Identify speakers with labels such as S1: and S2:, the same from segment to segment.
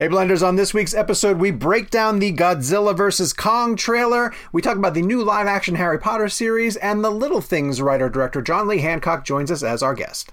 S1: Hey Blenders, on this week's episode, we break down the Godzilla vs. Kong trailer. We talk about the new live action Harry Potter series, and the Little Things writer director John Lee Hancock joins us as our guest.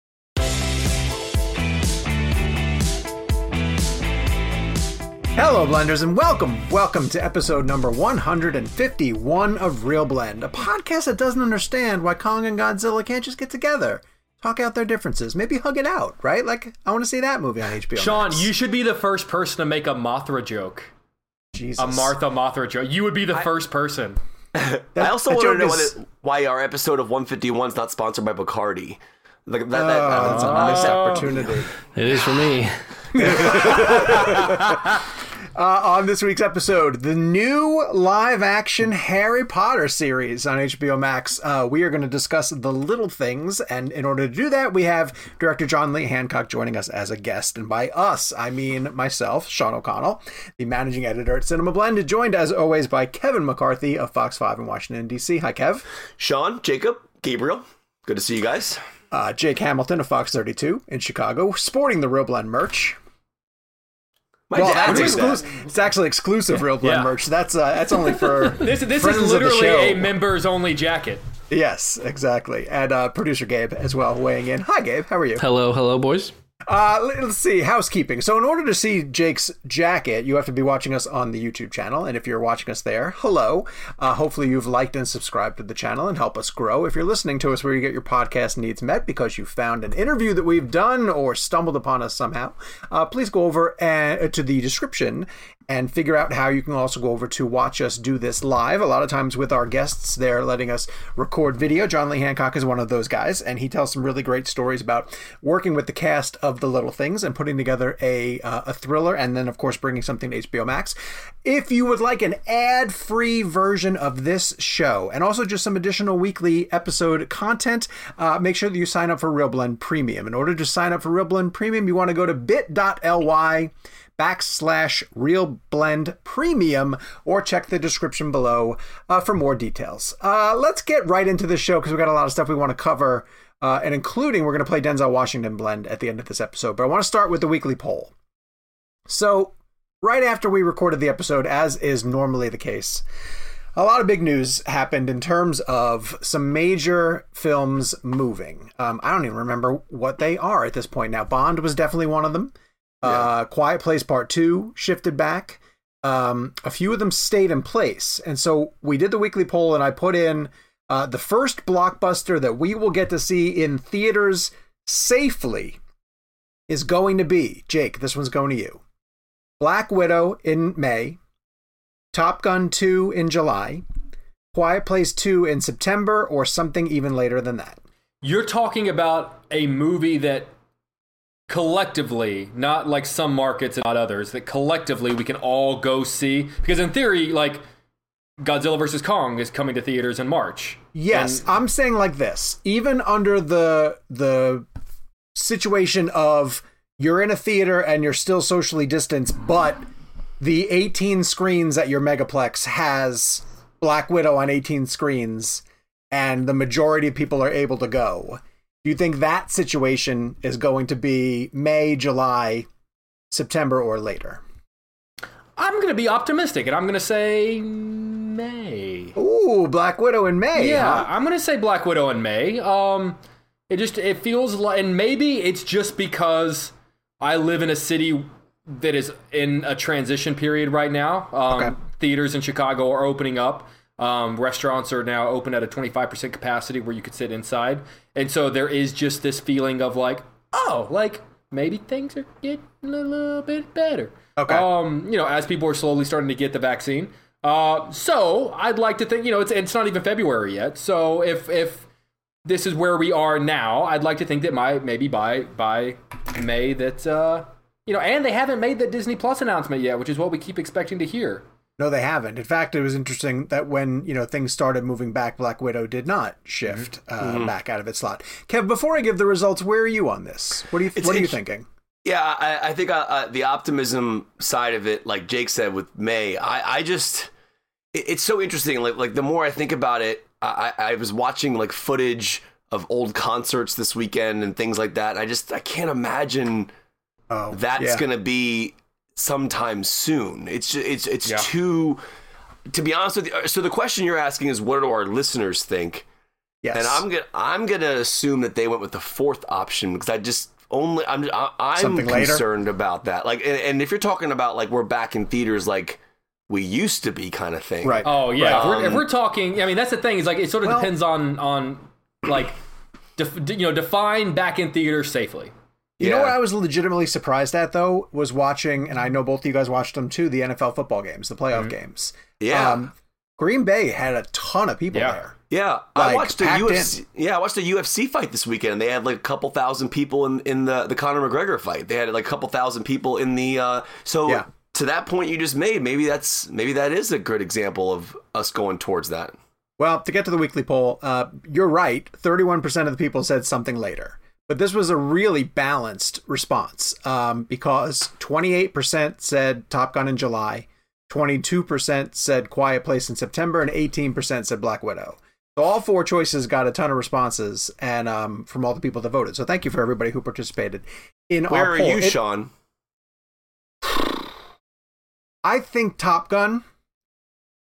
S1: Hello, Blenders, and welcome, welcome to episode number 151 of Real Blend, a podcast that doesn't understand why Kong and Godzilla can't just get together, talk out their differences, maybe hug it out, right? Like, I want to see that movie on HBO.
S2: Sean,
S1: Max.
S2: you should be the first person to make a Mothra joke.
S1: Jesus.
S2: A Martha Mothra joke. You would be the first person.
S1: That-
S3: I also
S1: that
S3: want to know
S1: is-
S3: why our episode of 151 is not sponsored by Bacardi. Like, that, that,
S1: Oh, that's a
S3: that-
S1: missed
S3: that-
S1: opportunity.
S4: It is for me.
S1: Uh, on this week's episode, the new live action Harry Potter series on HBO Max. Uh, we are going to discuss the little things, and in order to do that, we have director John Lee Hancock joining us as a guest. And by us, I mean myself, Sean O'Connell, the managing editor at Cinema Blend, joined as always by Kevin McCarthy of Fox 5 in Washington, D.C. Hi, Kev.
S3: Sean, Jacob, Gabriel, good to see you guys.
S1: Uh, Jake Hamilton of Fox 32 in Chicago, sporting the Real Blend merch.
S3: My
S1: well,
S3: dad
S1: it's,
S3: did that.
S1: exclusive, it's actually exclusive Real Blend
S2: Yeah.
S1: merch. That's uh, that's only for
S2: This, this is literally a members only jacket.
S1: Yes, exactly. And uh, producer Gabe as well weighing in. Hi, Gabe. How are you?
S4: Hello, hello, boys.
S1: Uh, let- let's see. Housekeeping. So, in order to see Jake's jacket, you have to be watching us on the YouTube channel. And if you're watching us there, hello. Uh, hopefully, you've liked and subscribed to the channel and help us grow. If you're listening to us where you get your podcast needs met because you found an interview that we've done or stumbled upon us somehow, uh, please go over and, to the description and figure out how you can also go over to watch us do this live. A lot of times with our guests, they're letting us record video. John Lee Hancock is one of those guys, and he tells some really great stories about working with the cast of The Little Things and putting together a uh, a thriller, and then of course bringing something to HBO Max. If you would like an ad-free version of this show and also just some additional weekly episode content, uh, make sure that you sign up for Real Blend Premium. In order to sign up for Real Blend Premium, you want to go to bit.ly backslash real blend premium or check the description below uh, for more details uh, let's get right into the show because we've got a lot of stuff we want to cover uh, and including we're going to play denzel washington blend at the end of this episode but i want to start with the weekly poll so right after we recorded the episode as is normally the case a lot of big news happened in terms of some major films moving. Um, I don't even remember what they are at this point now. Bond was definitely one of them. Uh, Quiet Place Part 2 shifted back. Um, a few of them stayed in place. And so we did the weekly poll, and I put in uh, the first blockbuster that we will get to see in theaters safely is going to be Jake, this one's going to you. Black Widow in May, Top Gun 2 in July, Quiet Place 2 in September, or something even later than that.
S2: You're talking about a movie that collectively, not like some markets and not others, that collectively we can all go see. Because in theory, like Godzilla vs. Kong is coming to theaters in March.
S1: Yes,
S2: And-
S1: I'm saying like this. Even under the the situation of you're in a theater and you're still socially distanced, but the 18 screens at your megaplex has Black Widow on 18 screens, and the majority of people are able to go. Do you think that situation is going to be May, July, September, or later?
S2: I'm going to be optimistic, and I'm going to say May.
S1: Ooh, Black Widow in May.
S2: Yeah,
S1: huh?
S2: I'm going to say Black Widow in May. Um, it just it feels like, and maybe it's just because I live in a city that is in a transition period right now. Um,
S1: Okay.
S2: Theaters in Chicago are opening up. Um, restaurants are now open at a 25% capacity where you could sit inside. And so there is just this feeling of like, oh, like maybe things are getting a little bit better.
S1: Okay.
S2: Um, you know, as people are slowly starting to get the vaccine. Uh, so I'd like to think, you know, it's, it's not even February yet. So if, if this is where we are now, I'd like to think that my, maybe by, by May that, uh, you know, and they haven't made the Disney Plus announcement yet, which is what we keep expecting to hear.
S1: No, they haven't. In fact, it was interesting that when you know things started moving back, Black Widow did not shift uh, back out of its slot. Kev, before I give the results, where are you on this? What are you
S3: It's
S1: What are you thinking?
S3: Yeah, I, I think uh, uh, the optimism side of it, like Jake said with May, I, I just it, it's so interesting. Like like the more I think about it, I, I was watching like footage of old concerts this weekend and things like that. I just I can't imagine
S1: Oh,
S3: that's
S1: yeah.
S3: gonna be sometime soon. It's ju- it's it's
S2: Yeah.
S3: too. To be honest with you, so the question you're asking is, what do our listeners think?
S1: yes.
S3: And I'm gonna I'm gonna assume that they went with the fourth option because I just only I'm I, I'm
S1: Something later?
S3: concerned about that. Like, and, and if you're talking about like we're back in theaters like we used to be, kind of thing.
S1: right.
S2: Oh yeah, if, we're, if
S3: Um,
S2: we're talking, I mean that's the thing is like it sort of
S1: Well-
S2: depends on on like def, you know define back in theater safely.
S1: You know what I was legitimately surprised at though was watching, and I know both of you guys watched them too. The NFL football games, the playoff games.
S3: Yeah.
S1: Um, Green Bay had a ton of people
S2: Yeah.
S1: there.
S3: Yeah,
S1: Like,
S3: I watched a UFC. Yeah, I watched a UFC fight this weekend. and They had like a couple thousand people in, in the the Conor McGregor fight. They had like a couple thousand people in the. Uh, so
S1: Yeah.
S3: to that point you just made, maybe that's maybe that is a good example of us going towards that.
S1: Well, to get to the weekly poll, uh, you're right. 31% of the people said something later. But this was a really balanced response um, because 28% said Top Gun in July, 22% said Quiet Place in September, and 18% said Black Widow. So all four choices got a ton of responses and um, from all the people that voted. So thank you for everybody who participated in
S3: Where
S1: our
S3: are you,
S1: It-
S3: Sean?
S1: I think Top Gun.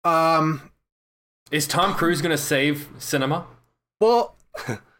S1: Um,
S2: Is Tom Cruise going to save cinema?
S1: well,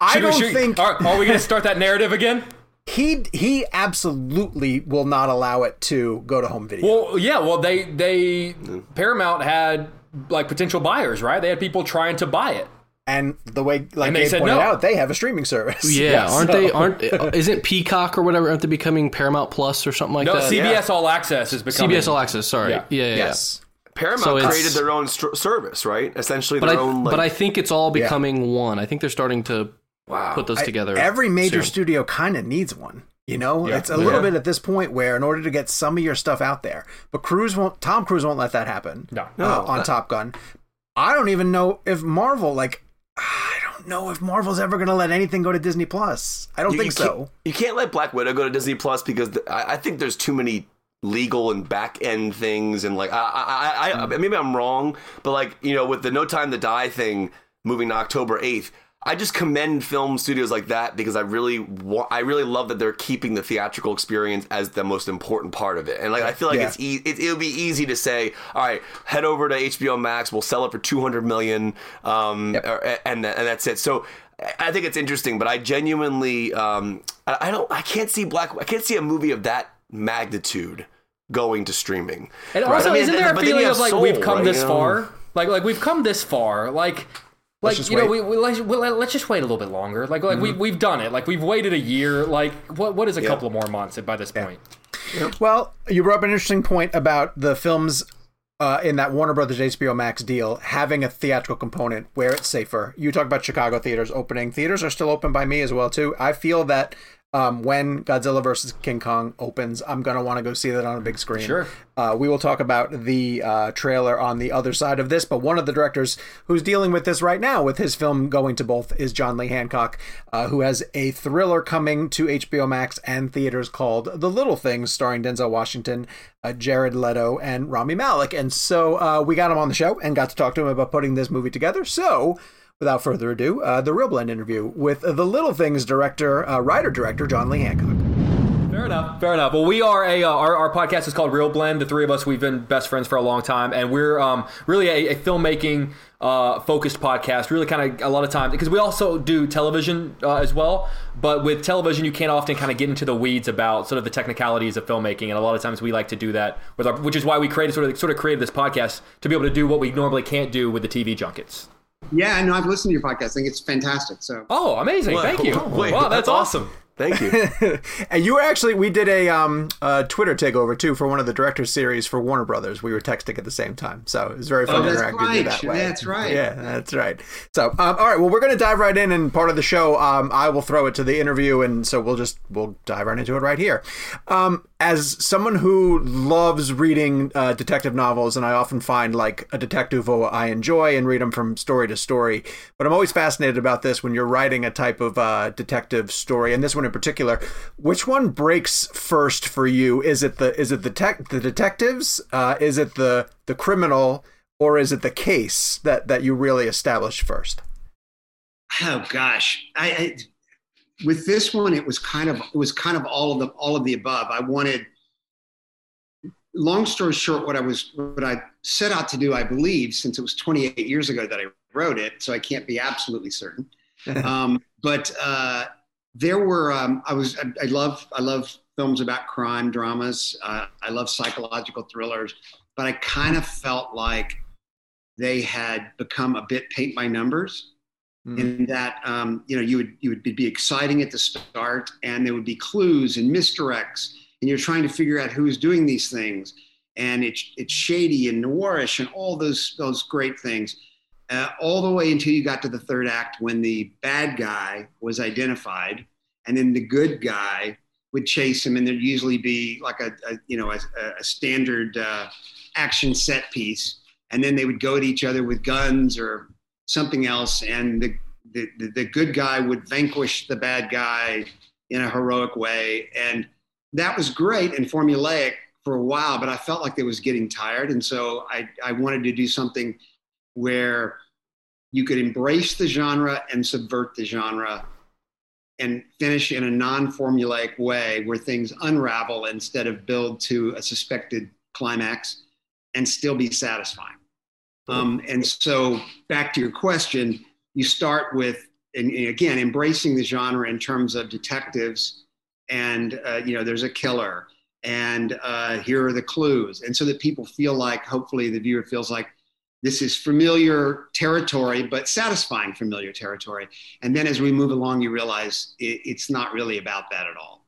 S1: I don't
S2: should-
S1: think
S2: Are, are we going to start that narrative again?
S1: he he absolutely will not allow it to go to home video.
S2: Well, yeah. Well, they they Paramount had like potential buyers, right? They had people trying to buy it.
S1: and the way like
S2: And they
S1: they
S2: said
S1: pointed
S2: no.
S1: out, they have a streaming service.
S4: Yeah,
S2: Yes.
S4: aren't
S2: So-
S4: they? Aren't uh, isn't Peacock or whatever? Aren't they becoming Paramount Plus or something like
S2: No,
S4: that?
S2: No, CBS All Access is becoming
S4: CBS All Access. Sorry.
S2: Yeah.
S4: Yeah, yeah, yeah.
S1: Yes.
S3: Paramount
S4: So
S3: created their own str- service, right? Essentially
S4: But
S3: their
S4: I,
S3: own. Like,
S4: but I think it's all becoming one. I think they're starting to
S3: wow.
S4: put those
S1: I-
S4: together.
S1: every major
S4: soon.
S1: studio kind of needs one. You know,
S2: Yeah.
S1: it's a little
S3: Yeah.
S1: bit at this point where, in order to get some of your stuff out there, but Cruise won't. Tom Cruise won't let that happen.
S2: No.
S1: uh,
S3: No.
S1: on Top Gun. I don't even know if Marvel like. I don't know if Marvel's ever going to let anything go to Disney Plus. I don't
S3: You-
S1: think
S3: you can't-
S1: so.
S3: You can't let Black Widow go to Disney Plus because th- I, I think there's too many legal and back end things and like I, I, I, I maybe I'm wrong, but like you know with the No Time to Die thing moving to October eighth. I just commend film studios like that because I really, wa- I really love that they're keeping the theatrical experience as the most important part of it. And like, I feel like
S1: Yeah.
S3: it's e- it, it'll be easy to say, all right, head over to HBO Max, we'll sell it for two hundred million, um, or- and and that's it. So I think it's interesting, but I genuinely, um, I, I don't, I can't see Black, I can't see a movie of that magnitude going to streaming.
S2: And
S3: Right?
S2: also,
S3: I mean,
S2: isn't there a
S3: but then
S2: feeling of like
S3: Soul,
S2: we've come
S3: right?
S2: this
S3: You know?
S2: far? Like like we've come this far. Like like
S1: just
S2: you know we, we let's, we, let's just wait a little bit longer. Like like we we've done it. Like we've waited a year. Like what what is a couple of more months by this point?
S1: Well, you brought up an interesting point about the films uh, in that Warner Brothers HBO Max deal having a theatrical component where it's safer. You talk about Chicago theaters opening. Theaters are still open by me as well too. I feel that um, when Godzilla vs. King Kong opens. I'm going to want to go see that on a big screen.
S2: Sure.
S1: Uh, we will talk about the uh, trailer on the other side of this, but one of the directors who's dealing with this right now with his film going to both is John Lee Hancock, uh, who has a thriller coming to HBO Max and theaters called The Little Things, starring Denzel Washington, uh, Jared Leto, and Rami Malek. And so uh, we got him on the show and got to talk to him about putting this movie together. So without further ado, uh, the Real Blend interview with the Little Things director, uh, writer director John Lee Hancock.
S2: Fair enough. Fair enough. Well, we are a uh, our, our podcast is called Real Blend. The three of us we've been best friends for a long time, and we're um, really a, a filmmaking uh, focused podcast. Really, kind of a lot of times because we also do television uh, as well. But with television, you can't often kind of get into the weeds about sort of the technicalities of filmmaking, and a lot of times we like to do that with our, which is why we created sort of sort of created this podcast to be able to do what we normally can't do with the TV junkets.
S5: Yeah, I know. I've listened to your podcast. I think it's fantastic. So.
S2: Oh, amazing! Thank you.
S3: Wait,
S2: wow,
S3: that's awesome. Thank you.
S1: and you were actually we did a um a Twitter takeover too for one of the director series for Warner Brothers. We were texting at the same time, so it was very fun
S5: Oh, that's
S1: interacting
S5: right.
S1: that way.
S5: That's right.
S1: Yeah, that's right. So um, all right, well we're gonna dive right in, and part of the show, um, I will throw it to the interview, and so we'll just we'll dive right into it right here. Um, as someone who loves reading uh, detective novels, and I often find like a detective who I enjoy and read them from story to story, but I'm always fascinated about this when you're writing a type of uh, detective story, and this one in particular. Which one breaks first for you? Is it the is it the tech the detectives? Uh, is it the the criminal? Or is it the case that, that you really establish first?
S5: Oh gosh, I, I with this one it was kind of it was kind of all of the all of the above. I wanted. Long story short, what I was what I set out to do, I believe, since it was 28 years ago that I wrote it, so I can't be absolutely certain. um, but uh, there were um, I was I, I love I love films about crime dramas. Uh, I love psychological thrillers, but I kind of felt like they had become a bit paint by numbers in that um, you know you would you would be exciting at the start and there would be clues and misdirects and you're trying to figure out who's doing these things. And it's it's shady and noirish and all those those great things uh, all the way until you got to the third act when the bad guy was identified and then the good guy would chase him and there'd usually be like a, a you know a, a standard uh, action set piece and then they would go at each other with guns or something else, and the, the, the good guy would vanquish the bad guy in a heroic way. And that was great and formulaic for a while, but I felt like it was getting tired. And so I, I wanted to do something where you could embrace the genre and subvert the genre and finish in a non-formulaic way where things unravel instead of build to a suspected climax and still be satisfying. Um, and so, back to your question, you start with, and and again, embracing the genre in terms of detectives, and uh, you know, there's a killer, and uh, here are the clues, and so that people feel like, hopefully, the viewer feels like this is familiar territory, but satisfying familiar territory. And then as we move along, you realize it, it's not really about that at all.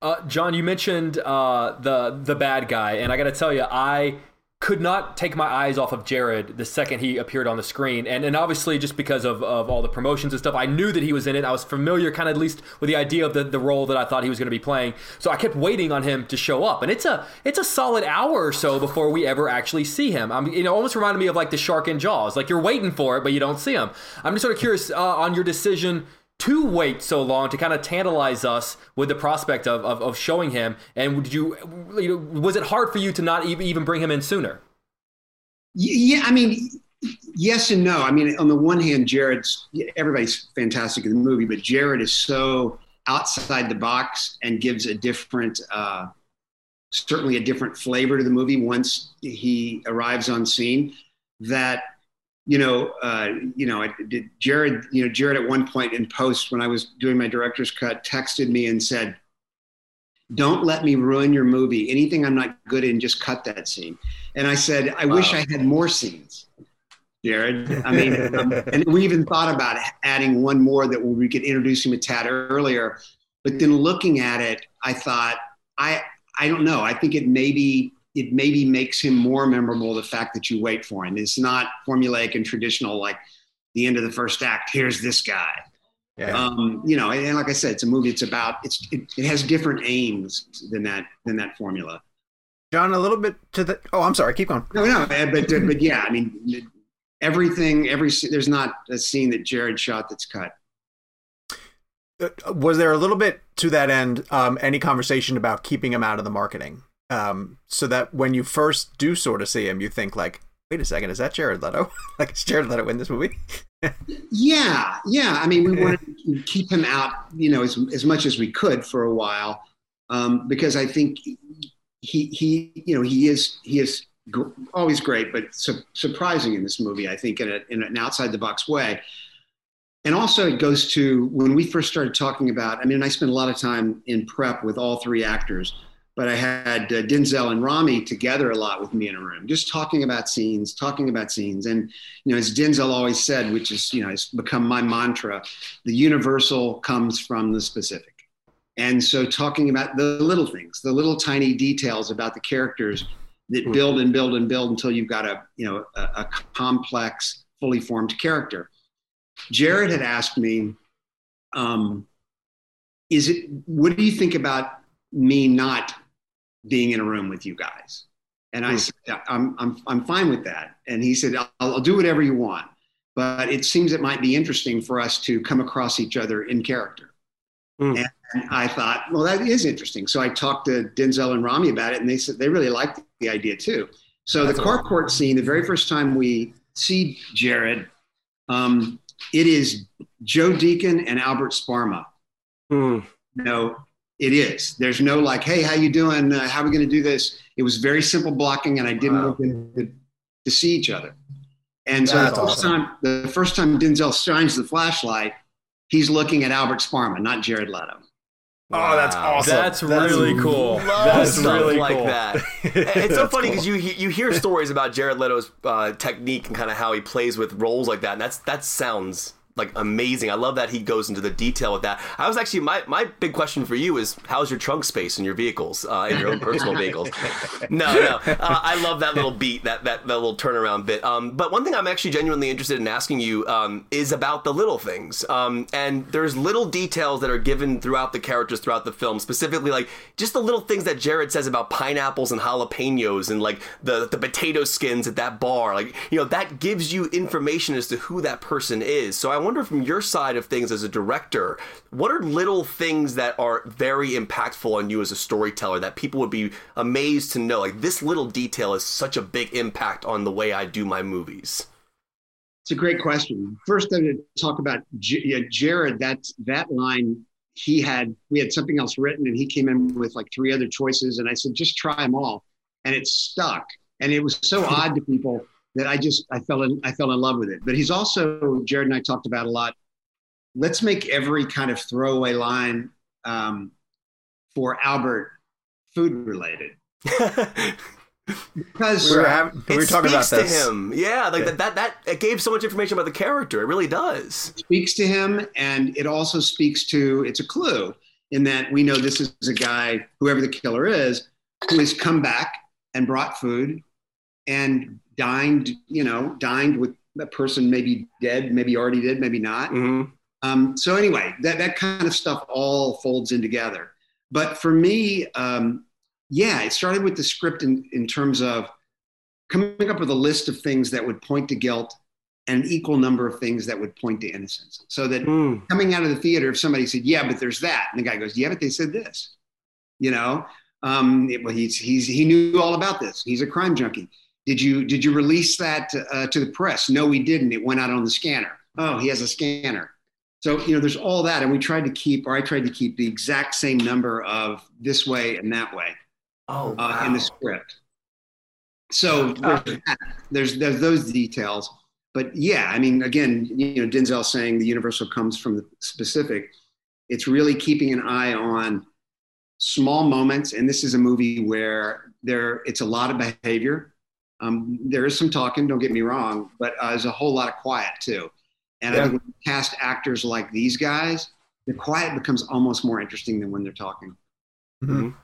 S2: Uh, John, you mentioned uh, the the bad guy, and I got to tell you, I could not take my eyes off of Jared the second he appeared on the screen, and and obviously just because of, of all the promotions and stuff, I knew that he was in it. I was familiar, kind of at least with the idea of the, the role that I thought he was going to be playing. So I kept waiting on him to show up, and it's a it's a solid hour or so before we ever actually see him. I'm you know almost reminded me of like the shark in Jaws, like you're waiting for it but you don't see him. I'm just sort of curious uh, on your decision to wait so long to kind of tantalize us with the prospect of, of, of showing him and did you, you know, was it hard for you to not even, bring him in sooner
S5: Yeah, I mean, yes and no. I mean, on the one hand, Jared's everybody's fantastic in the movie, but Jared is so outside the box and gives a different, uh, certainly a different flavor to the movie once he arrives on scene. That you know, uh, you know, I did Jared, you know, Jared at one point in post when I was doing my director's cut texted me and said, "Don't let me ruin your movie. Anything I'm not good in, just cut that scene." And I said, "I wish I had more scenes." Jared, I mean, um, and we even thought about adding one more that we could introduce him a tad earlier. But then looking at it, I thought, I, I don't know. I think it maybe it maybe makes him more memorable the fact that you wait for him. It's not formulaic and traditional like the end of the first act. Here's this guy.
S1: Yeah.
S5: Um, you know, and, and like I said, it's a movie. It's about it's it, it has different aims than that than that formula.
S1: John, a little bit to the. Oh, I'm sorry. Keep going.
S5: No, no, uh, but but yeah, I mean, everything. Every there's not a scene that Jared shot that's cut.
S1: Uh, was there a little bit to that end? Um, any conversation about keeping him out of the marketing, um, so that when you first do sort of see him, you think like, wait a second, is that Jared Leto? like, is Jared Leto in this movie?
S5: Yeah, yeah. I mean, we wanted to keep him out, you know, as as much as we could for a while, um, because I think he he you know he is he is gr- always great, but su- surprising in this movie. I think in, a, in an outside the box way. And also, it goes to when we first started talking about. I mean, I spent a lot of time in prep with all three actors, but I had uh, Denzel and Rami together a lot with me in a room, just talking about scenes, talking about scenes. And you know, as Denzel always said, which is you know, has become my mantra: the universal comes from the specific. And so, talking about the little things, the little tiny details about the characters that build and build and build until you've got a you know a, a complex, fully formed character. Jared had asked me, um, "Is it? What do you think about me not being in a room with you guys?" And I said, "I'm I'm I'm fine with that." And he said, "I'll, I'll do whatever you want, but it seems it might be interesting for us to come across each other in character."
S4: Mm.
S5: And I thought, well, that is interesting. So I talked to Denzel and Rami about it, and they said they really liked the idea too. So the carport scene, the very first time we see Jared, um, it is Joe Deacon and Albert Sparma.
S4: Hmm.
S5: No, it is. There's no like, hey, how you doing? Uh, how are we going to do this? It was very simple blocking, and I didn't
S1: Wow.
S5: want them to, to see each other. And so
S1: That's
S5: the first
S1: awesome.
S5: time, the first time Denzel shines the flashlight, he's looking at Albert Sparma, not Jared Leto.
S1: Oh, that's awesome.
S2: That's really cool.
S3: Love
S2: That's
S3: stuff
S2: really
S3: like
S2: cool.
S3: that. it's so
S1: That's
S3: funny
S1: cool.
S3: because you you hear stories about Jared Leto's uh, technique and kind of how he plays with roles like that, and that's that sounds like amazing. I love that he goes into the detail with that. I was actually my my big question for you is how's your trunk space in your vehicles, uh, in your own personal vehicles? No, no, uh, I love that little beat, that that that little turnaround bit. Um, but one thing I'm actually genuinely interested in asking you um, is about the little things. Um, and there's little details that are given throughout the characters throughout the film, specifically like just the little things that Jared says about pineapples and jalapenos and like the the potato skins at that bar. Like you know that gives you information as to who that person is. So I wonder from your side of things as a director, what are little things that are very impactful on you as a storyteller that people would be amazed to know? Like this little detail is such a big impact on the way I do my movies.
S5: It's a great question. First, I'm going to talk about J- yeah, Jared. That that line he had. We had something else written, and he came in with like three other choices, and I said, just try them all, and it stuck. And it was so odd to people that I just I fell in I fell in love with it. But he's also Jared and I talked about a lot. Let's make every kind of throwaway line um, for Albert food related because
S1: We were, having, we
S3: it
S1: were talking about
S3: speaks
S1: this.
S3: to him. Yeah, like
S1: Yeah.
S3: that, that. That it gave so much information about the character. It really does.
S5: speaks to him and it also speaks to it's a clue in that we know this is a guy whoever the killer is who has come back and brought food and dined you know dined with a person maybe dead maybe already dead maybe not
S3: hmm
S5: um, so anyway that, that kind of stuff all folds in together but for me um, yeah it started with the script in, in terms of coming up with a list of things that would point to guilt and an equal number of things that would point to innocence so that
S4: Mm.
S5: coming out of the theater, if somebody said, "Yeah, but there's that," and the guy goes, "Yeah, but they said this," you know, um, it- well, he's he's he knew all about this. He's a crime junkie. Did you did you release that uh, to the press? No, we didn't. It went out on the scanner. Oh, he has a scanner. So you know, there's all that, and we tried to keep, or I tried to keep the exact same number of this way and that way
S3: Oh,
S5: uh, in the script. So there's, that. there's there's those details, but yeah, I mean, again, you know, Denzel saying the universal comes from the specific. It's really keeping an eye on small moments, and this is a movie where there it's a lot of behavior. Um, there is some talking, don't get me wrong, but uh, there's a whole lot of quiet too. And I think when you cast actors like these guys, the quiet becomes almost more interesting than when they're talking.
S1: Mhm.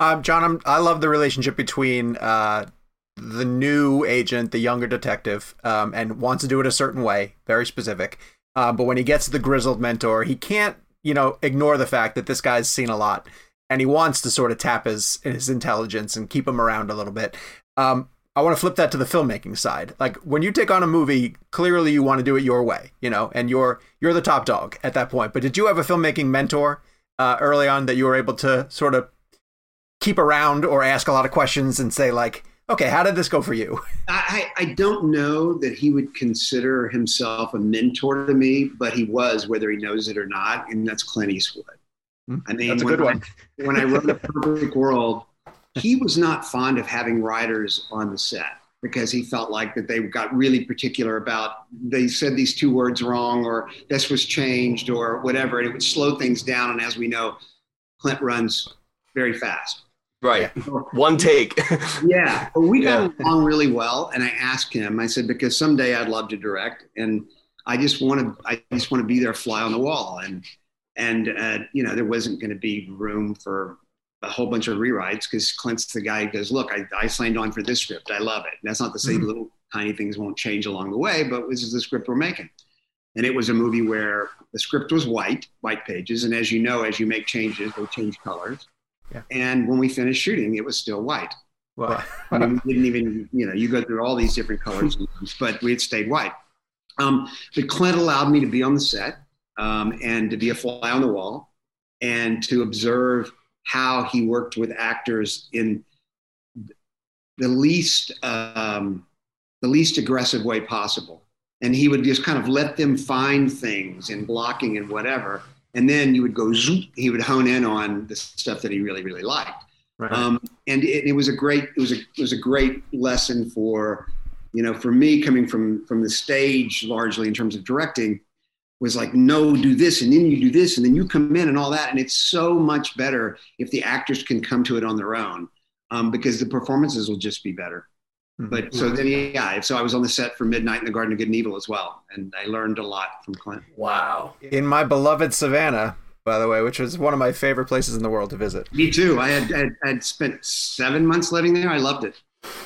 S1: Um, John, I'm, I love the relationship between uh, the new agent, the younger detective, um, and wants to do it a certain way, very specific, Uh, but when he gets the grizzled mentor, he can't, you know, ignore the fact that this guy's seen a lot, and he wants to sort of tap his his intelligence and keep him around a little bit. Um, I want to flip that to the filmmaking side. Like when you take on a movie, clearly you want to do it your way, you know, and you're you're the top dog at that point. But did you have a filmmaking mentor uh, early on that you were able to sort of keep around or ask a lot of questions and say like, okay, how did this go for you?
S5: I, I don't know that he would consider himself a mentor to me, but he was, whether he knows it or not, and that's Clint Eastwood.
S1: Hmm,
S5: I mean,
S1: That's a
S5: when
S1: good one.
S5: I, when I wrote A Perfect World, he was not fond of having writers on the set because he felt like that they got really particular about they said these two words wrong or this was changed or whatever, and it would slow things down. And as we know, Clint runs very fast.
S3: Right. One take.
S5: Yeah, but we got
S3: Yeah.
S5: along really well. And I asked him, I said, because someday I'd love to direct, and I just want to, I just want to be there, fly on the wall, and and uh, you know, there wasn't going to be room for a whole bunch of rewrites because Clint's the guy who goes, look, I, I signed on for this script, I love it. And that's not to say little tiny things won't change along the way, but this is the script we're making. And it was a movie where the script was white, white pages, and as you know, as you make changes, they change colors.
S1: Yeah.
S5: And when we finished shooting, it was still white.
S1: Well,
S5: I mean, we didn't even, you know, you go through all these different colors, but we had stayed white. Um, but Clint allowed me to be on the set um, and to be a fly on the wall and to observe how he worked with actors in the least um, the least aggressive way possible. And he would just kind of let them find things in blocking and whatever. And then you would go zoop, he would hone in on the stuff that he really, really liked.
S1: right.
S5: Um, and it, it was a great it was a it was a great lesson for you know for me coming from from the stage largely in terms of directing was like no do this and then you do this and then you come in and all that and it's so much better if the actors can come to it on their own um, because the performances will just be better
S1: Mhm.
S5: but so then yeah so i was on the set for midnight in the garden of good and evil as well and i learned a lot from clint
S2: Wow.
S1: in my beloved Savannah, by the way, which was one of my favorite places in the world to visit.
S5: me too i had, had, had spent seven months living there i loved it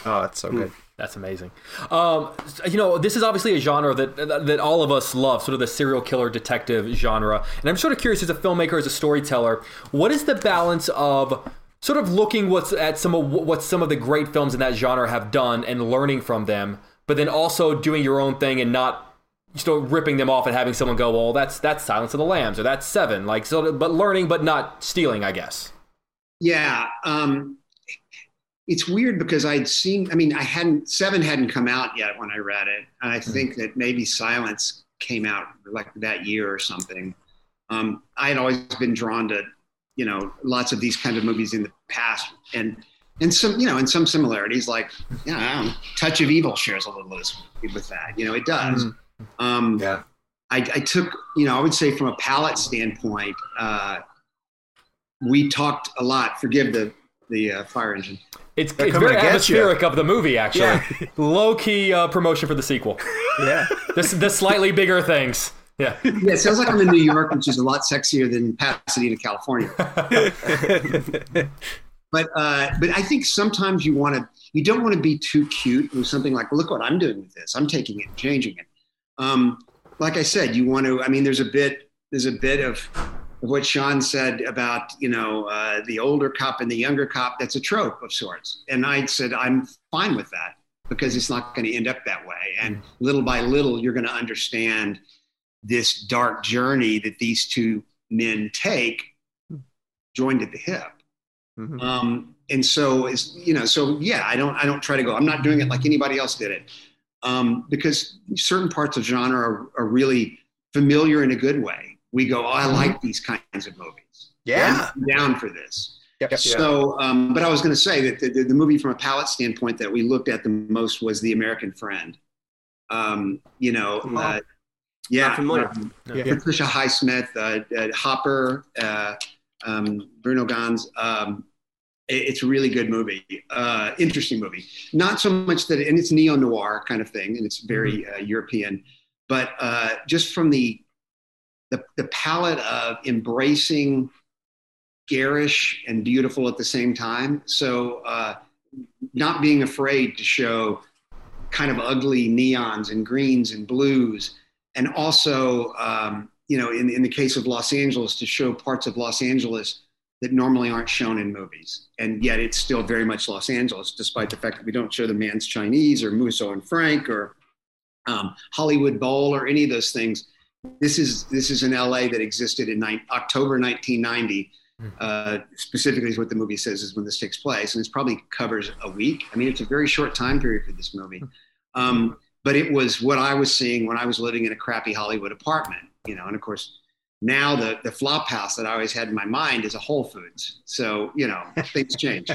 S1: Oh, it's so good.
S2: That's amazing. Um, you know, this is obviously a genre that that all of us love, sort of the serial killer detective genre. And I'm sort of curious, as a filmmaker, as a storyteller, what is the balance of sort of looking what's at some of what some of the great films in that genre have done and learning from them, but then also doing your own thing and not still ripping them off and having someone go, well, that's that's Silence of the Lambs or that's Seven, like so, but learning but not stealing, I guess.
S5: Yeah, um, it's weird because I'd seen. I mean, I hadn't Seven hadn't come out yet when I read it. And I think that maybe Silence came out like that year or something. Um, I had always been drawn to, you know, lots of these kind of movies in the past, and and some, you know, and some similarities. Like, you know, I don't know, Touch of Evil shares a little with that. You know, it does. Um,
S3: Yeah.
S5: I, I took, you know, I would say from a palette standpoint, uh, we talked a lot. Forgive the the uh, fire engine.
S2: It's,
S1: They're
S2: it's very
S1: to get you.
S2: atmospheric of the movie, actually. Low key uh, promotion for the sequel.
S1: Yeah.
S2: the, the slightly bigger things. Yeah.
S5: Yeah, it sounds like I'm in New York, which is a lot sexier than Pasadena, California. But uh, but I think sometimes you want to you don't want to be too cute with something like look what I'm doing with this. I'm taking it and changing it. Um, like I said, you want to. I mean, there's a bit there's a bit of of what Sean said about you know uh, the older cop and the younger cop. That's a trope of sorts, and I said I'm fine with that because it's not going to end up that way. And little by little, you're going to understand this dark journey that these two men take, joined at the hip.
S1: Mhm.
S5: Um, and so it's you know, so yeah, I don't I don't try to go. I'm not doing it like anybody else did it, um, because certain parts of genre are, are really familiar in a good way. We go, oh, I like these kinds of movies.
S1: Yeah.
S5: I'm down for this.
S1: Yep.
S5: So, um, but I was going to say that the, the, the movie from a palette standpoint that we looked at the most was The American Friend. Um, you know, uh, yeah,
S3: familiar.
S5: um,
S1: Yeah.
S5: Patricia Highsmith, uh, uh, Hopper, uh, um, Bruno Ganz. Um, it- it's a really good movie, uh, interesting movie. Not so much that, and it's neo noir kind of thing, and it's very uh, European, but uh, just from the, the the palette of embracing garish and beautiful at the same time. So uh, not being afraid to show kind of ugly neons and greens and blues and also, um, you know, in, in the case of Los Angeles, to show parts of Los Angeles that normally aren't shown in movies. And yet it's still very much Los Angeles, despite the fact that we don't show the Mann's Chinese or Musso and Frank or um, Hollywood Bowl or any of those things. This is this is an LA that existed in ni- October 1990. Uh, specifically, is what the movie says is when this takes place, and it probably covers a week. I mean, it's a very short time period for this movie, um, but it was what I was seeing when I was living in a crappy Hollywood apartment. You know, and of course, now the the flop house that I always had in my mind is a Whole Foods. So you know, things change.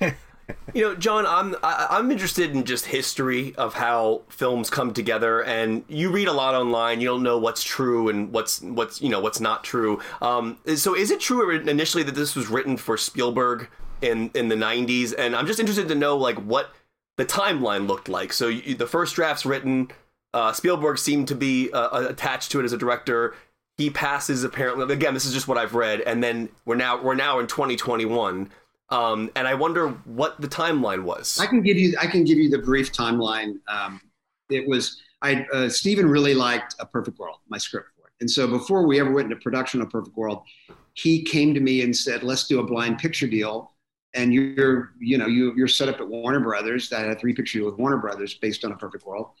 S3: You know, John, I'm I, I'm interested in just history of how films come together, and you read a lot online. You don't know what's true and what's what's you know what's not true. Um, so, is it true initially that this was written for Spielberg in in the '90s? And I'm just interested to know like what the timeline looked like. So, you, the first draft's written. Uh, Spielberg seemed to be uh, attached to it as a director. He passes apparently. Again, this is just what I've read, and then we're now we're now in 2021. Um, and I wonder what the timeline was.
S5: I can give you I can give you the brief timeline. Um, it was I uh, Stephen really liked A Perfect World, my script for it, and so before we ever went into production of Perfect World, he came to me and said, "Let's do a blind picture deal." And you're you know you you're set up at Warner Brothers. That had a three picture deal with Warner Brothers based on A Perfect World,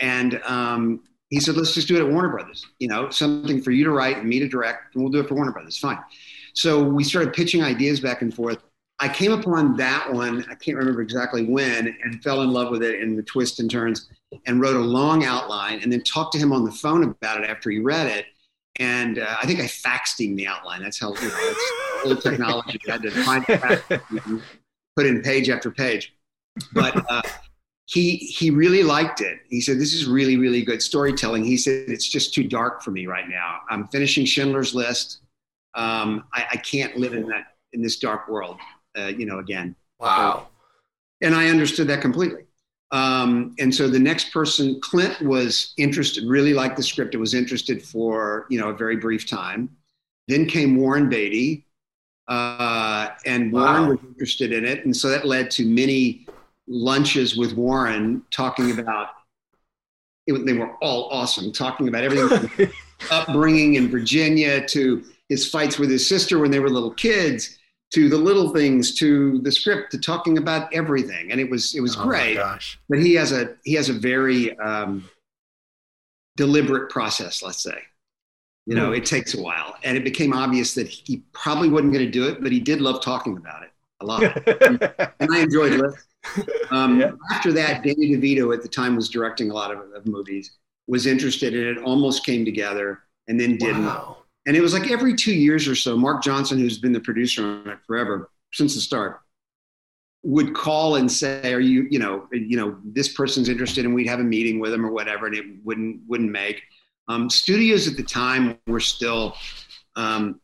S5: and um, he said, "Let's just do it at Warner Brothers. You know, something for you to write and me to direct, and we'll do it for Warner Brothers. Fine." So we started pitching ideas back and forth I came upon that one, I can't remember exactly when, and fell in love with it in the twists and turns and wrote a long outline and then talked to him on the phone about it after he read it. And uh, I think I faxed him the outline. That's how, you know, old technology. I had to find it, put in page after page. But uh, he, he really liked it. He said, This is really, really good storytelling. He said, It's just too dark for me right now. I'm finishing Schindler's List. Um, I, I can't live in that in this dark world uh, you know, again.
S3: Wow.
S5: And I understood that completely. Um, and so the next person, Clint, was interested, really liked the script. It was interested for you know a very brief time. Then came Warren Beatty, uh, and Warren wow. was interested in it, and so that led to many lunches with Warren talking about. It, they were all awesome, talking about everything, upbringing in Virginia to his fights with his sister when they were little kids to the little things to the script to talking about everything. And it was it was oh great. gosh. but he has a he has a very um, deliberate process let's say. You know it takes a while. And it became obvious that he probably wasn't going to do it but he did love talking about it a lot. And i enjoyed it. Um, yeah. after that danny devito at the time was directing a lot of, of movies was interested in it almost came together and then didn't. Wow. And it was like every two years or so, Mark Johnson, who's been the producer on it forever since the start, would call and say, "Are you, you know, you know, this person's interested?" And we'd have a meeting with them or whatever, and it wouldn't wouldn't make. Um, studios at the time were still, um,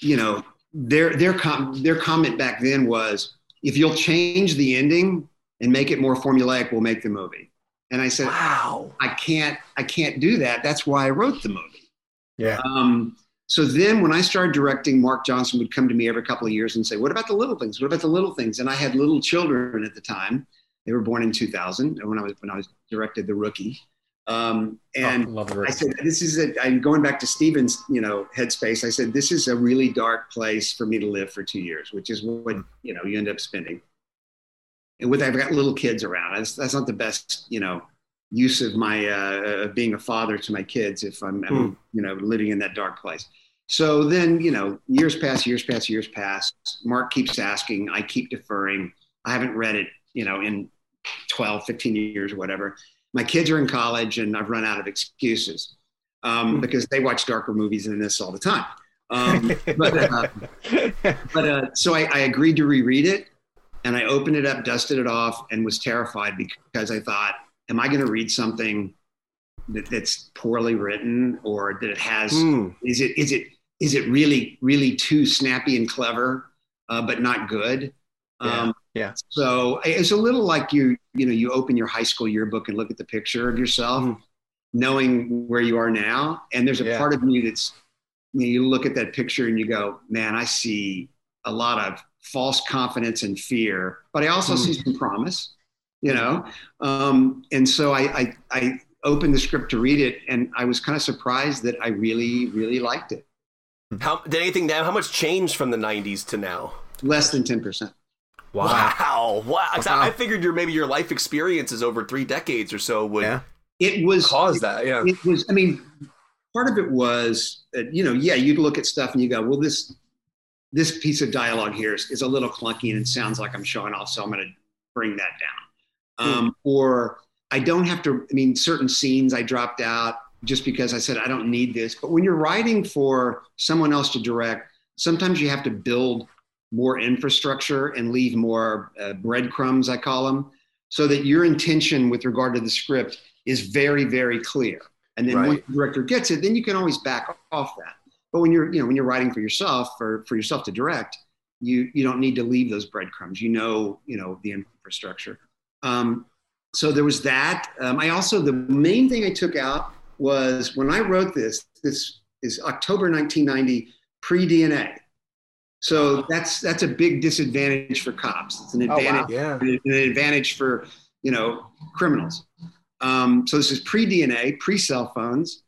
S5: you know, their their com- their comment back then was, "If you'll change the ending and make it more formulaic, we'll make the movie." And I said,
S3: "Wow,
S5: I can't I can't do that. That's why I wrote the movie."
S1: Yeah.
S5: Um, so then when I started directing, Mark Johnson would come to me every couple of years and say, What about the little things? What about the little things? And I had little children at the time. They were born in 2000 when I was when I was directed The Rookie. Um, and oh, I said, "This is a." I'm going back to Steven's, you know, headspace. I said, "This is a really dark place for me to live for two years, which is what you know you end up spending." And with I've got little kids around. That's, that's not the best, you know, use of my uh, being a father to my kids if I'm, I'm, hmm. you know living in that dark place. So then you know years pass years pass years pass. Mark keeps asking i keep deferring. I haven't read it you know in 12 15 years or whatever. My kids are in college and i've run out of excuses um, hmm. because they watch darker movies than this all the time. Um, but uh, but uh, so I, I agreed to reread it and i opened it up dusted it off and was terrified because i thought am I going to read something that, that's poorly written or that it has mm. is it is it is it really really too snappy and clever uh, but not good
S1: yeah. Um, yeah
S5: so it's a little like you you know you open your high school yearbook and look at the picture of yourself mm. knowing where you are now and there's a yeah. part of you that's you, know, you look at that picture and you go man i see a lot of false confidence and fear but i also mm. see some promise you know um, and so I, I, I opened the script to read it, and I was kind of surprised that I really, really liked it.
S3: How did anything down? How much changed from the '90s to now?
S5: Less than ten percent.
S3: Wow, Wow. I, I figured your maybe your life experiences over three decades or so would
S1: Yeah.
S5: It was
S3: cause that. Yeah,
S5: it was i mean part of it was uh, you know yeah you'd look at stuff and you go well this this piece of dialogue here is, is a little clunky and it sounds like i'm showing off so i'm going to bring that down um, or i don't have to i mean certain scenes i dropped out just because i said i don't need this. But when you're writing for someone else to direct sometimes you have to build more infrastructure and leave more uh, breadcrumbs i call them so that your intention with regard to the script is very very clear. And then
S3: Right.
S5: once the director gets it then you can always back off that. But when you're you know when you're writing for yourself or for yourself to direct you you don't need to leave those breadcrumbs. You know you know the infrastructure um, so there was that um, i also the main thing i took out was when i wrote this this is october 1990 pre-dna so that's that's a big disadvantage for cops it's an advantage,
S1: Oh, wow.
S3: yeah.
S5: an advantage for you know criminals. Um, so this is pre DNA, pre cell phones,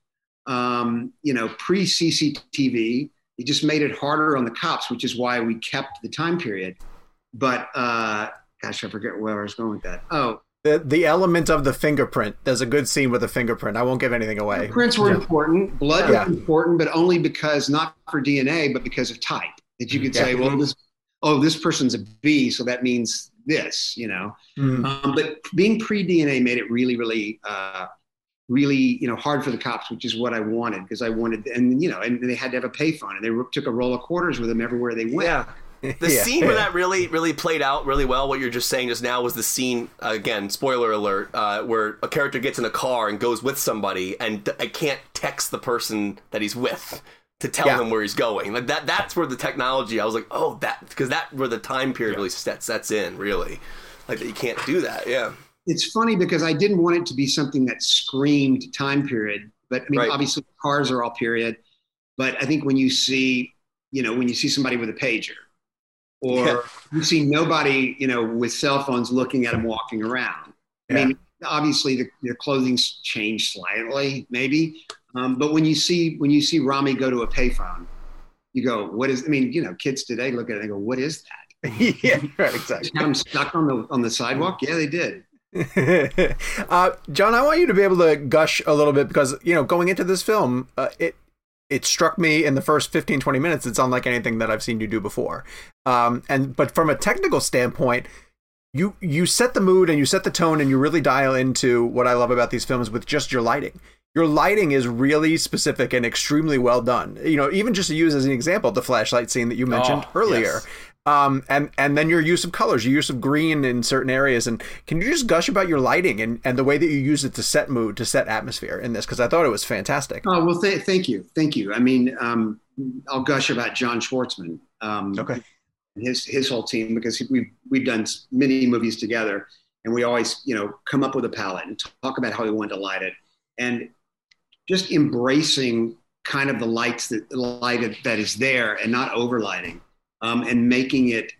S5: um, you know, pre CCTV. It just made it harder on the cops, which is why we kept the time period. But uh, gosh, I forget where I was going with that. Oh,
S1: The, the element of the fingerprint. There's a good scene with a fingerprint. I won't give anything away.
S5: prints were important. Blood
S1: Yeah.
S5: was important, but only because not for DNA, but because of type. That you could
S1: Yeah.
S5: say, well, this, oh, this person's a B, so that means this, you know.
S1: Mm.
S5: Um, but being pre DNA made it really, really, uh, really, you know, hard for the cops, which is what I wanted because I wanted, and you know, and they had to have a payphone, and they took a roll of quarters with them everywhere they went.
S3: Yeah. The
S1: Yeah.
S3: scene where that really, really played out really well, what you're just saying just now was the scene, again, spoiler alert, uh, where a character gets in a car and goes with somebody and th- I can't text the person that he's with to tell
S1: Yeah.
S3: him where he's going. Like that, that's where the technology, I was like, oh, that, because that, where the time period really sets, sets in, really. Like that you can't do that, yeah.
S5: It's funny because I didn't want it to be something that screamed time period, but I mean,
S3: Right.
S5: obviously cars are all period. But I think when you see, you know, when you see somebody with a pager, or
S3: Yeah.
S5: you see nobody, you know, with cell phones looking at them walking around. I mean, obviously the, their clothing's changed slightly, maybe. Um, but when you see when you see Rami go to a payphone, you go, "What is?" I mean, you know, kids today look at it and go, "What is that?"
S1: yeah, right, exactly.
S5: Them stuck on the on the sidewalk. Yeah, they did.
S1: uh, John, I want you to be able to gush a little bit because, you know, going into this film, uh, it it struck me in the first 15, 20 minutes, it's unlike anything that I've seen you do before. Um, and but from a technical standpoint, you you set the mood and you set the tone and you really dial into what I love about these films with just your lighting. Your lighting is really specific and extremely well done. You know, even just to use as an example, the flashlight scene that you mentioned
S2: Oh,
S1: earlier.
S2: yes.
S1: Um, and and then your use of colors, your use of green in certain areas, and can you just gush about your lighting and, and the way that you use it to set mood, to set atmosphere in this? Because I thought it was fantastic.
S5: Oh well, th- thank you, thank you. I mean, um, I'll gush about John Schwartzman. Um,
S1: Okay.
S5: and His his whole team because we've we've done many movies together, and we always you know come up with a palette and talk about how we want to light it, and just embracing kind of the lights that light that is there and not overlighting, um, and making it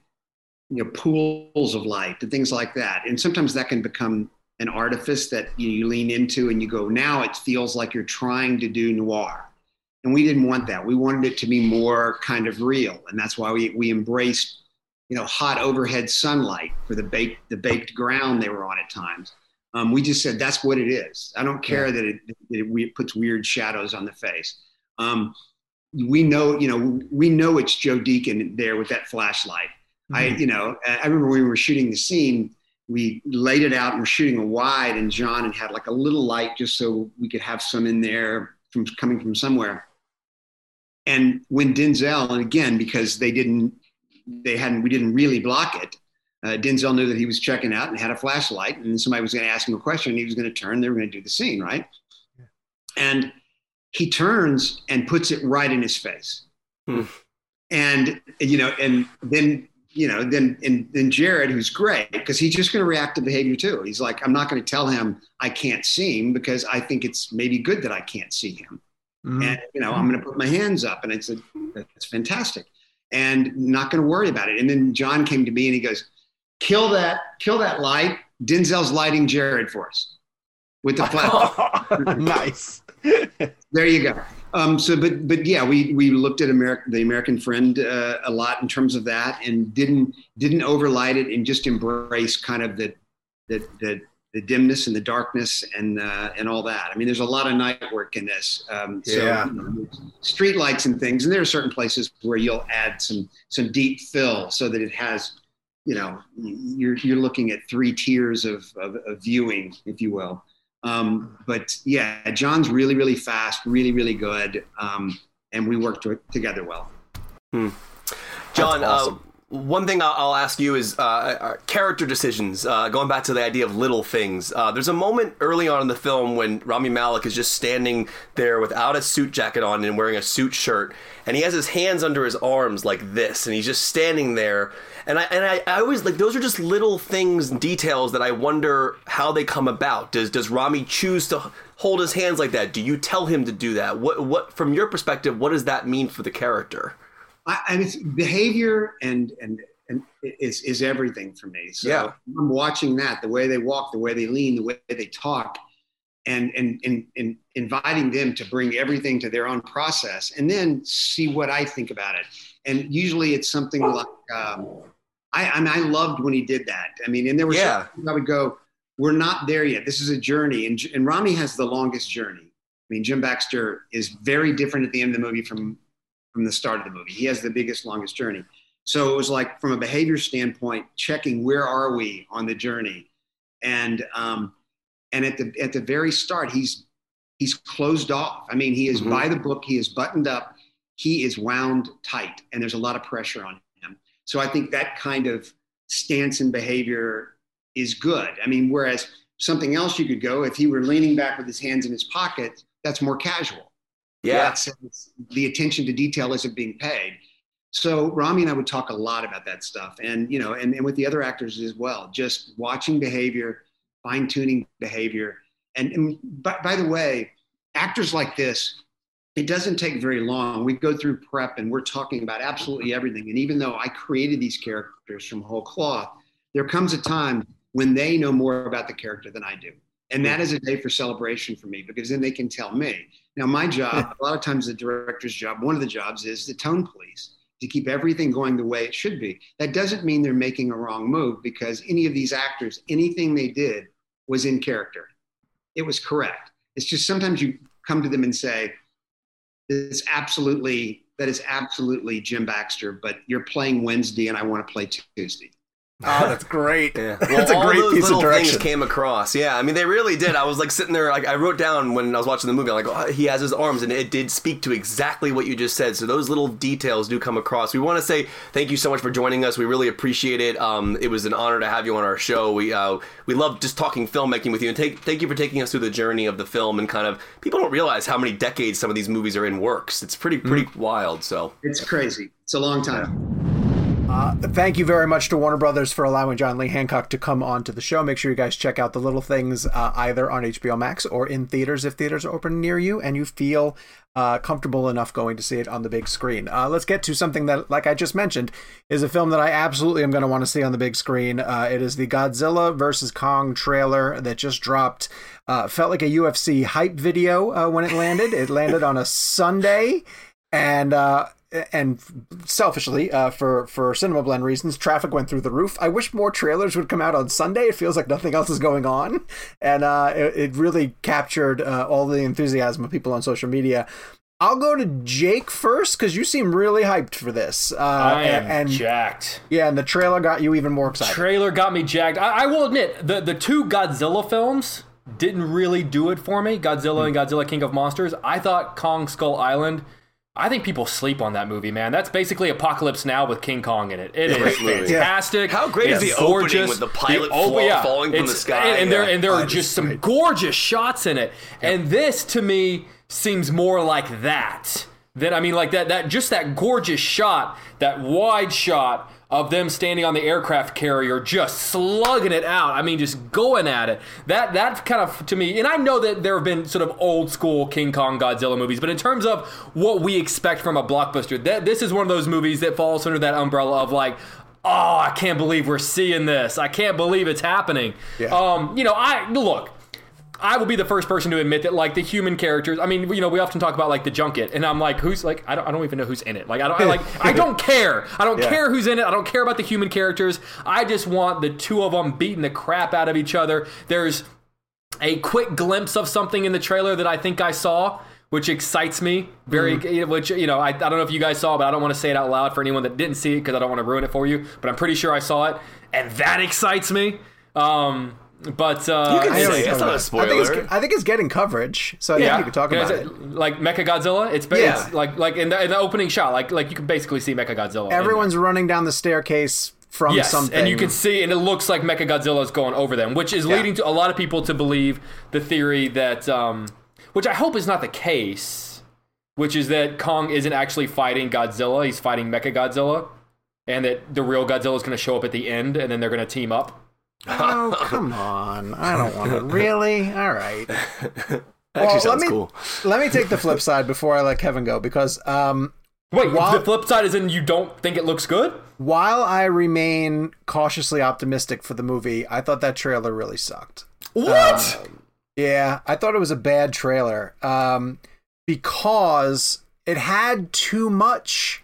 S5: you know pools of light and things like that. And sometimes that can become an artifice that you, you lean into and you go now it feels like you're trying to do noir. And we didn't want that. We wanted it to be more kind of real. And that's why we, we embraced you know hot overhead sunlight for the baked the baked ground they were on at times. Um, we just said that's what it is. I don't care that, it, that it, it puts weird shadows on the face. Um, we know you know we know it's joe deacon there with that flashlight. I you know i remember when we were shooting the scene we laid it out and we're shooting a wide and john and had like a little light just so we could have some in there from coming from somewhere. And when denzel and again because they didn't they hadn't we didn't really block it uh, denzel knew that he was checking out and had a flashlight and somebody was going to ask him a question and he was going to turn they were going to do the scene right? And he turns and puts it right in his face.
S3: Hmm.
S5: and you know and then you know then and then jared who's great because he's just going to react to behavior too. He's like i'm not going to tell him i can't see him because i think it's maybe good that i can't see him.
S1: Mhm.
S5: and you know i'm going to put my hands up and i said that's fantastic. And not going to worry about it. And then john came to me and he goes kill that kill that light. Denzel's lighting jared for us with the flat.
S1: nice.
S5: there you go. Um, so, but but yeah, we we looked at America, the American Friend uh, a lot in terms of that, and didn't didn't overlight it, and just embrace kind of the the the, the dimness and the darkness and uh, and all that. I mean, there's a lot of night work in this. Um, so,
S1: Yeah.
S5: you know, street lights and things, and there are certain places where you'll add some some deep fill so that it has, you know, you're you're looking at three tiers of of, of viewing, if you will. Um, but yeah, John's really, really fast, really, really good, um, and we work to, together well.
S3: John,
S1: awesome.
S3: One thing I'll, ask you is uh, uh, character decisions. Uh, going back to the idea of little things, uh, there's a moment early on in the film when Rami Malek is just standing there without a suit jacket on and wearing a suit shirt, and he has his hands under his arms like this, and he's just standing there. And I and I, I always like those are just little things details that I wonder how they come about. Does does Rami choose to hold his hands like that? Do you tell him to do that? What what from your perspective, what does that mean for the character?
S5: I, I mean, behavior and and and is is everything for me. So
S1: Yeah.
S5: I'm watching that, the way they walk, the way they lean, the way they talk, and and and, and inviting them to bring everything to their own process, and then see what I think about it. And usually, it's something like. Um, I, I mean, I loved when he did that. I mean, and there were
S1: Yeah.
S5: I would go, "We're not there yet. This is a journey." And and Rami has the longest journey. I mean, Jim Baxter is very different at the end of the movie from from the start of the movie. He has the biggest, longest journey. So it was like, from a behavior standpoint, checking where are we on the journey, and um, and at the at the very start, he's he's closed off. I mean, he is
S3: Mhm.
S5: by the book. He is buttoned up. He is wound tight, and there's a lot of pressure on him. So I think that kind of stance and behavior is good. I mean, whereas something else you could go if he were leaning back with his hands in his pockets, that's more casual sense, the attention to detail isn't being paid. So Rami and I would talk a lot about that stuff, and you know, and, and with the other actors as well. Just watching behavior, fine tuning behavior, and, and by, by the way, actors like this, it doesn't take very long. We go through prep, and we're talking about absolutely everything. And even though I created these characters from whole cloth, there comes a time when they know more about the character than I do. And hmm. that is a day for celebration for me because then they can tell me. Now, my hmm. job, a lot of times the director's job, one of the jobs is the tone police to keep everything going the way it should be. That doesn't mean they're making a wrong move because any of these actors, anything they did was in character. It was correct. It's just sometimes you come to them and say, it's absolutely, that is absolutely Jim Baxter, but you're playing Wednesday and I want to play Tuesday.
S1: Oh, that's great.
S3: Yeah.
S1: That's
S3: Well,
S1: a great
S3: those
S1: piece of
S3: little
S1: direction.
S3: things came across. Yeah, I mean, they really did. I was like sitting there, like I wrote down when I was watching the movie. I'm like, oh, he has his arms, and it did speak to exactly what you just said. So those little details do come across. We want to say thank you so much for joining us. We really appreciate it. Um, it was an honor to have you on our show. We uh, we love just talking filmmaking with you, and take, thank you for taking us through the journey of the film and kind of people don't realize how many decades some of these movies are in works. It's pretty pretty
S1: Mm-hmm.
S3: wild. So
S5: It's crazy. It's a long time.
S1: Uh, thank you very much to Warner Brothers for allowing John Lee Hancock to come on to the show. Make sure you guys check out the little things uh, either on HBO Max or in theaters if theaters are open near you and you feel uh, comfortable enough going to see it on the big screen. Uh, let's get to something that, like I just mentioned, is a film that I absolutely am going to want to see on the big screen. Uh, it is the Godzilla vs. Kong trailer that just dropped. Felt like a UFC hype video when it landed. It landed on a Sunday and and selfishly uh for for cinema blend reasons traffic went through the roof i wish more trailers would come out on sunday it feels like nothing else is going on and uh it, it really captured uh, all the enthusiasm of people on social media i'll go to jake first because you seem really hyped for this uh
S2: I am
S1: and, and
S2: jacked.
S1: yeah and the trailer got you even more excited
S2: Trailer got me jacked. I, I will admit the the two Godzilla films didn't really do it for me. Godzilla and Godzilla King of Monsters. I thought Kong Skull Island. I think people sleep on that movie, man. That's basically Apocalypse Now with King Kong in it. It is
S3: Great movie.
S2: fantastic.
S3: How great is
S2: It's
S3: the opening with the pilot
S2: op-
S3: fall- falling from the sky?
S2: And, and there and there
S1: Oh,
S2: are just some
S1: great.
S2: gorgeous shots in it. And this to me seems more like that. Then I mean like that that just that gorgeous shot, that wide shot of them standing on the aircraft carrier just slugging it out. I mean just going at it. That that kind of to me and I know that there have been sort of old school King Kong Godzilla movies, but in terms of what we expect from a blockbuster, that this is one of those movies that falls under that umbrella of like Oh, I can't believe we're seeing this. I can't believe it's happening.
S1: Yeah.
S2: Um, you know, I look, I will be the first person to admit that, like the human characters. I mean, you know, we often talk about like the junket, and I'm like, who's like, I don't, I don't even know who's in it. Like, I don't, I, like, I don't care. I don't
S1: Yeah.
S2: care who's in it. I don't care about the human characters. I just want the two of them beating the crap out of each other. There's a quick glimpse of something in the trailer that I think I saw, which excites me very. Which you know, I, I don't know if you guys saw, but I don't want to say it out loud for anyone that didn't see it because I don't want to ruin it for you. But I'm pretty sure I saw it, and that excites me. Um, but uh,
S3: You can
S1: I know
S3: say
S1: what
S3: it's not a
S1: talking. I think, it's, I think it's getting coverage, so I think you can talk
S2: Yeah,
S1: about
S2: is
S1: it.
S2: Like Mecha Godzilla, it's,
S1: Yeah.
S2: it's like like in the, in the opening shot, like like you can basically see Mecha Godzilla.
S1: Everyone's running down the staircase from
S2: yes,
S1: something.
S2: and you can see, and it looks like Mecha Godzilla is going over them, which is
S1: Yeah.
S2: leading to a lot of people to believe the theory that, um, which I hope is not the case, which is that Kong isn't actually fighting Godzilla; he's fighting Mecha Godzilla, and that the real Godzilla is going to show up at the end, and then they're going to team up.
S1: Oh, come on. I don't want to. Really? All right.
S3: Actually,
S1: Well, let
S3: sounds
S1: me,
S3: cool.
S1: Let me take the flip side before I let Kevin go because um,
S2: Wait,
S1: While-
S2: the flip side is in you don't think it looks good?
S1: while I remain cautiously optimistic for the movie, I thought that trailer really sucked.
S2: What?
S1: Yeah, I thought it was a bad trailer um, because it had too much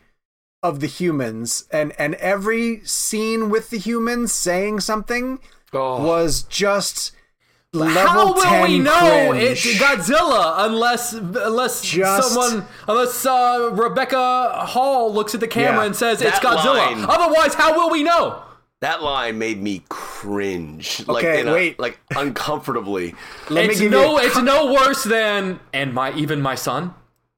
S1: of the humans, and and every scene with the humans saying something
S3: Oh.
S1: was just level
S2: How will
S1: 10
S2: we know it's Godzilla unless unless
S1: Just-
S2: someone unless uh, Rebecca Hall looks at the camera
S1: Yeah.
S2: and says it's Godzilla?
S3: line.
S2: Otherwise, how will we know?
S3: That line made me cringe. Like,
S1: Okay,
S3: in a-
S1: wait.
S3: like uncomfortably.
S1: Let me
S2: it's
S1: give
S2: no,
S1: you a-
S2: it's no worse than and my even my son.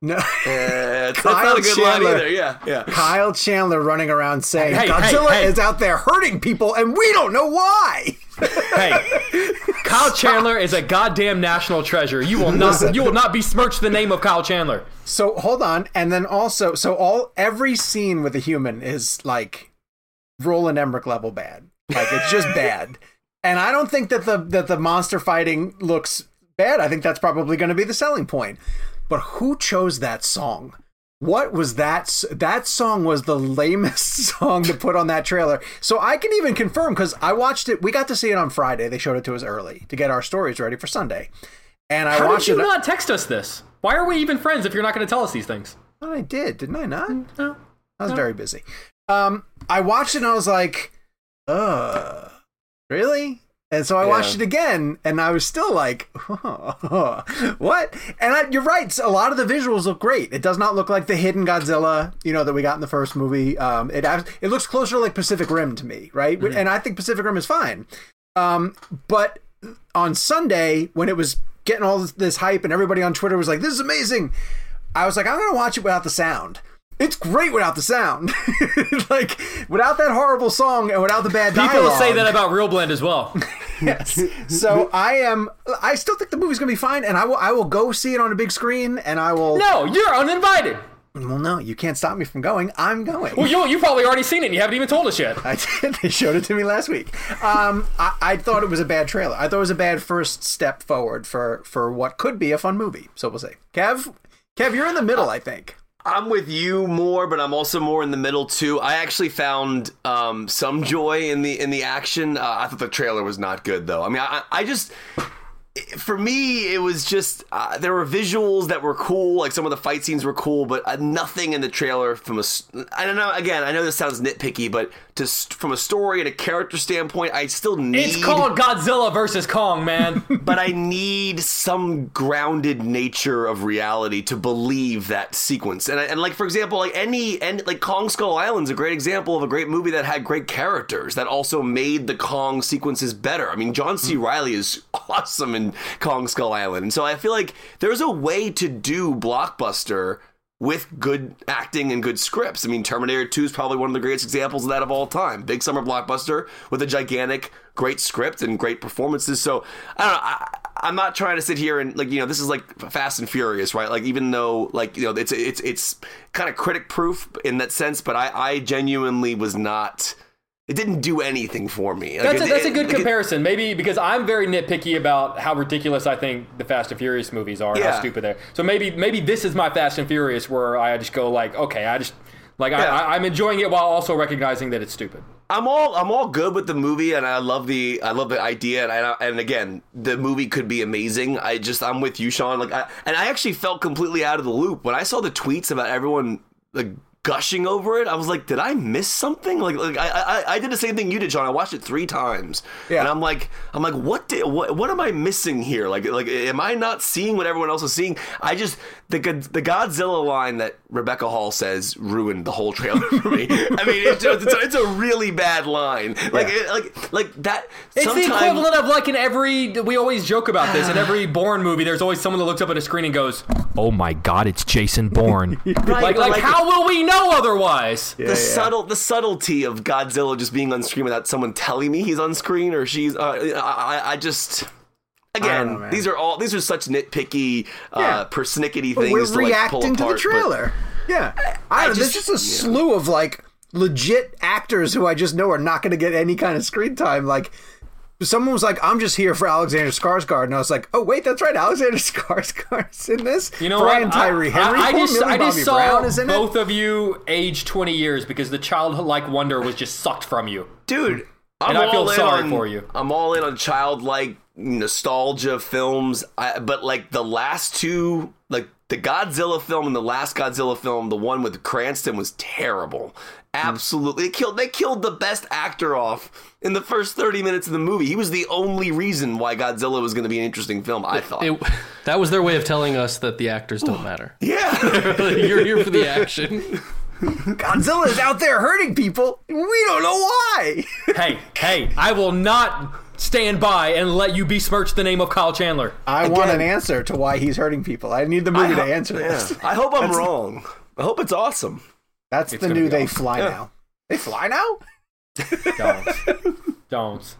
S1: No.
S3: Uh, that's
S1: Kyle
S3: not a good
S1: Chandler.
S3: line either. Yeah, yeah.
S1: Kyle Chandler running around saying
S2: Hey, hey,
S1: Godzilla
S2: hey.
S1: is out there hurting people and we don't know why.
S2: Hey, Kyle Chandler is a goddamn national treasure. You will not
S1: Listen.
S2: you will not besmirch the name of Kyle Chandler.
S1: So hold on, and then also, so all every scene with a human is like Roland Emmerich level bad. Like it's just bad. And I don't think that the that the monster fighting looks bad. I think that's probably going to be the selling point. But who chose that song? What was that? That song was the lamest song to put on that trailer. So I can even confirm because I watched it. We got to see it on Friday. They showed it to us early to get our stories ready for Sunday. And I
S2: How
S1: watched
S2: did you
S1: it.
S2: not text us this? Why are we even friends if you're not going to tell us these things?
S1: Oh, I did, didn't I not?
S2: No.
S1: I was very busy. Um, I watched it and I was like, uh, really? And so I watched it again and I was still like, what? And I, you're right. A lot of the visuals look great. It does not look like the hidden Godzilla, you know, that we got in the first movie. Um, it it looks closer to like Pacific Rim to me, right? And I think Pacific Rim is fine. Um, but on Sunday when it was getting all this, hype and everybody on Twitter was like, "This is amazing," I was like, "I'm gonna watch it without the sound." It's great without the sound, like without that horrible song and without the bad dialogue.
S2: People
S1: dialogue.
S2: say that about ReelBlend as well.
S1: yes. So I am. I still think the movie's gonna be fine, and I will. I will go see it on a big screen, and I will.
S2: No, you're uninvited.
S1: Well, no, you can't stop me from going. I'm going.
S2: Well, you you probably already seen it. and You haven't even told us yet.
S1: I did. They showed it to me last week. Um, I, I thought it was a bad trailer. I thought it was a bad first step forward for for what could be a fun movie. So we'll see. Kev, Kev, you're in the middle. I think.
S3: I'm with you more, but I'm also more in the middle too. I actually found um, some joy in the in the action. Uh, I thought the trailer was not good though. I mean, I, I just for me it was just uh, there were visuals that were cool, like some of the fight scenes were cool, but uh, nothing in the trailer from a. I don't know. Again, I know this sounds nitpicky, but to from a story and a character standpoint, I still need.
S2: It's called Godzilla versus Kong, man.
S3: but I need some grounded nature of reality to believe that sequence. And, I, and like for example, like any and like Kong Skull Island's a great example of a great movie that had great characters that also made the Kong sequences better. I mean, John C. Reilly is awesome in Kong Skull Island, and so I feel like there's a way to do blockbuster with good acting and good scripts. I mean, Terminator 2 is probably one of the greatest examples of that of all time. Big summer blockbuster with a gigantic, great script and great performances. So I don't know. I, I'm not trying to sit here and like you know this is like Fast and Furious, right? Like even though like you know it's it's it's kind of critic proof in that sense, but I I genuinely was not. It didn't do anything for me. Like,
S2: That's a,
S3: it-
S2: a good
S3: it-
S2: comparison. Maybe because I'm very nitpicky about how ridiculous I think the Fast and Furious movies are,
S3: Yeah.
S2: how stupid they're. So maybe maybe this is my Fast and Furious where I just go like, okay, I just Like
S3: Yeah.
S2: I, I'm enjoying it while also recognizing that it's stupid.
S3: I'm all I'm all good with the movie, and I love the I love the idea, and I, and again, the movie could be amazing. I just I'm with you, Sean. Like, I, and I actually felt completely out of the loop when I saw the tweets about everyone like gushing over it. I was like, did I miss something? Like, like I I, I did the same thing you did, John. I watched it three times,
S1: Yeah.
S3: and I'm like I'm like, what did what what am I missing here? Like like am I not seeing what everyone else is seeing? I just the the Godzilla line that Rebecca Hall says ruined the whole trailer for me. I mean, it's just, it's, a, it's a really bad line. Like
S1: Yeah.
S3: it, like like that.
S2: It's the equivalent of like in every. We always joke about this. In every Bourne movie, there's always someone that looks up at a screen and goes, "Oh my God, it's Jason Bourne." like, like,
S3: like-
S2: how will we know otherwise?
S3: the subtle the subtlety of Godzilla just being on screen without someone telling me he's on screen or she's. Uh, I, I- I just. Again,
S1: know,
S3: these are all these are such nitpicky,
S1: Yeah.
S3: uh, persnickety things.
S1: we're
S3: to, like, pull
S1: reacting to the trailer. yeah, I,
S3: I
S1: don't, there's
S3: just-
S1: just a slew of like legit actors who I just know are not going to get any kind of screen time. Like someone was like, "I'm just here for Alexander Skarsgård," and I was like, "Oh wait, that's right, Alexander Skarsgård's in this."
S2: You know
S1: Brian
S2: what?
S1: Tyree
S2: I,
S1: Henry,
S2: I, I
S1: poor
S2: just,
S1: Millie
S2: I just
S1: Bobby
S2: saw
S1: Brown is in
S2: both
S1: it.
S2: of you age 20 years because the childlike wonder was just sucked from you.
S3: dude. I'm
S2: And I feel
S3: all in
S2: sorry
S3: on-
S2: for you.
S3: I'm all in on childlike nostalgia films, I, but like the last two, like the Godzilla film and the last Godzilla film, the one with Cranston was terrible. Hmm. Absolutely, it killed. They killed the best actor off in the first 30 minutes of the movie. He was the only reason why Godzilla was going to be an interesting film. I thought.
S4: It, that was their way of telling us that the actors don't matter.
S3: yeah.
S4: You're here for the action.
S1: Godzilla is out there hurting people. We don't know why.
S2: hey, hey, I will not stand by and let you besmirch the name of Kyle Chandler.
S1: I want an answer to why he's hurting people. I need the movie
S3: I
S1: to
S3: ho-
S1: answer
S3: yeah.
S1: this.
S3: I hope I'm wrong. I hope it's awesome.
S1: That's
S2: It's
S1: the new they
S2: awesome.
S1: fly now. They fly now?
S2: Don't. Don't.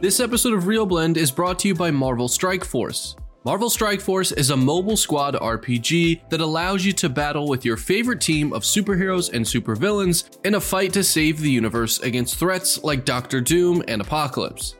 S4: This episode of ReelBlend is brought to you by Marvel Strike Force. Marvel Strike Force is a mobile squad RPG that allows you to battle with your favorite team of superheroes and supervillains in a fight to save the universe against threats like Doctor Doom and Apocalypse.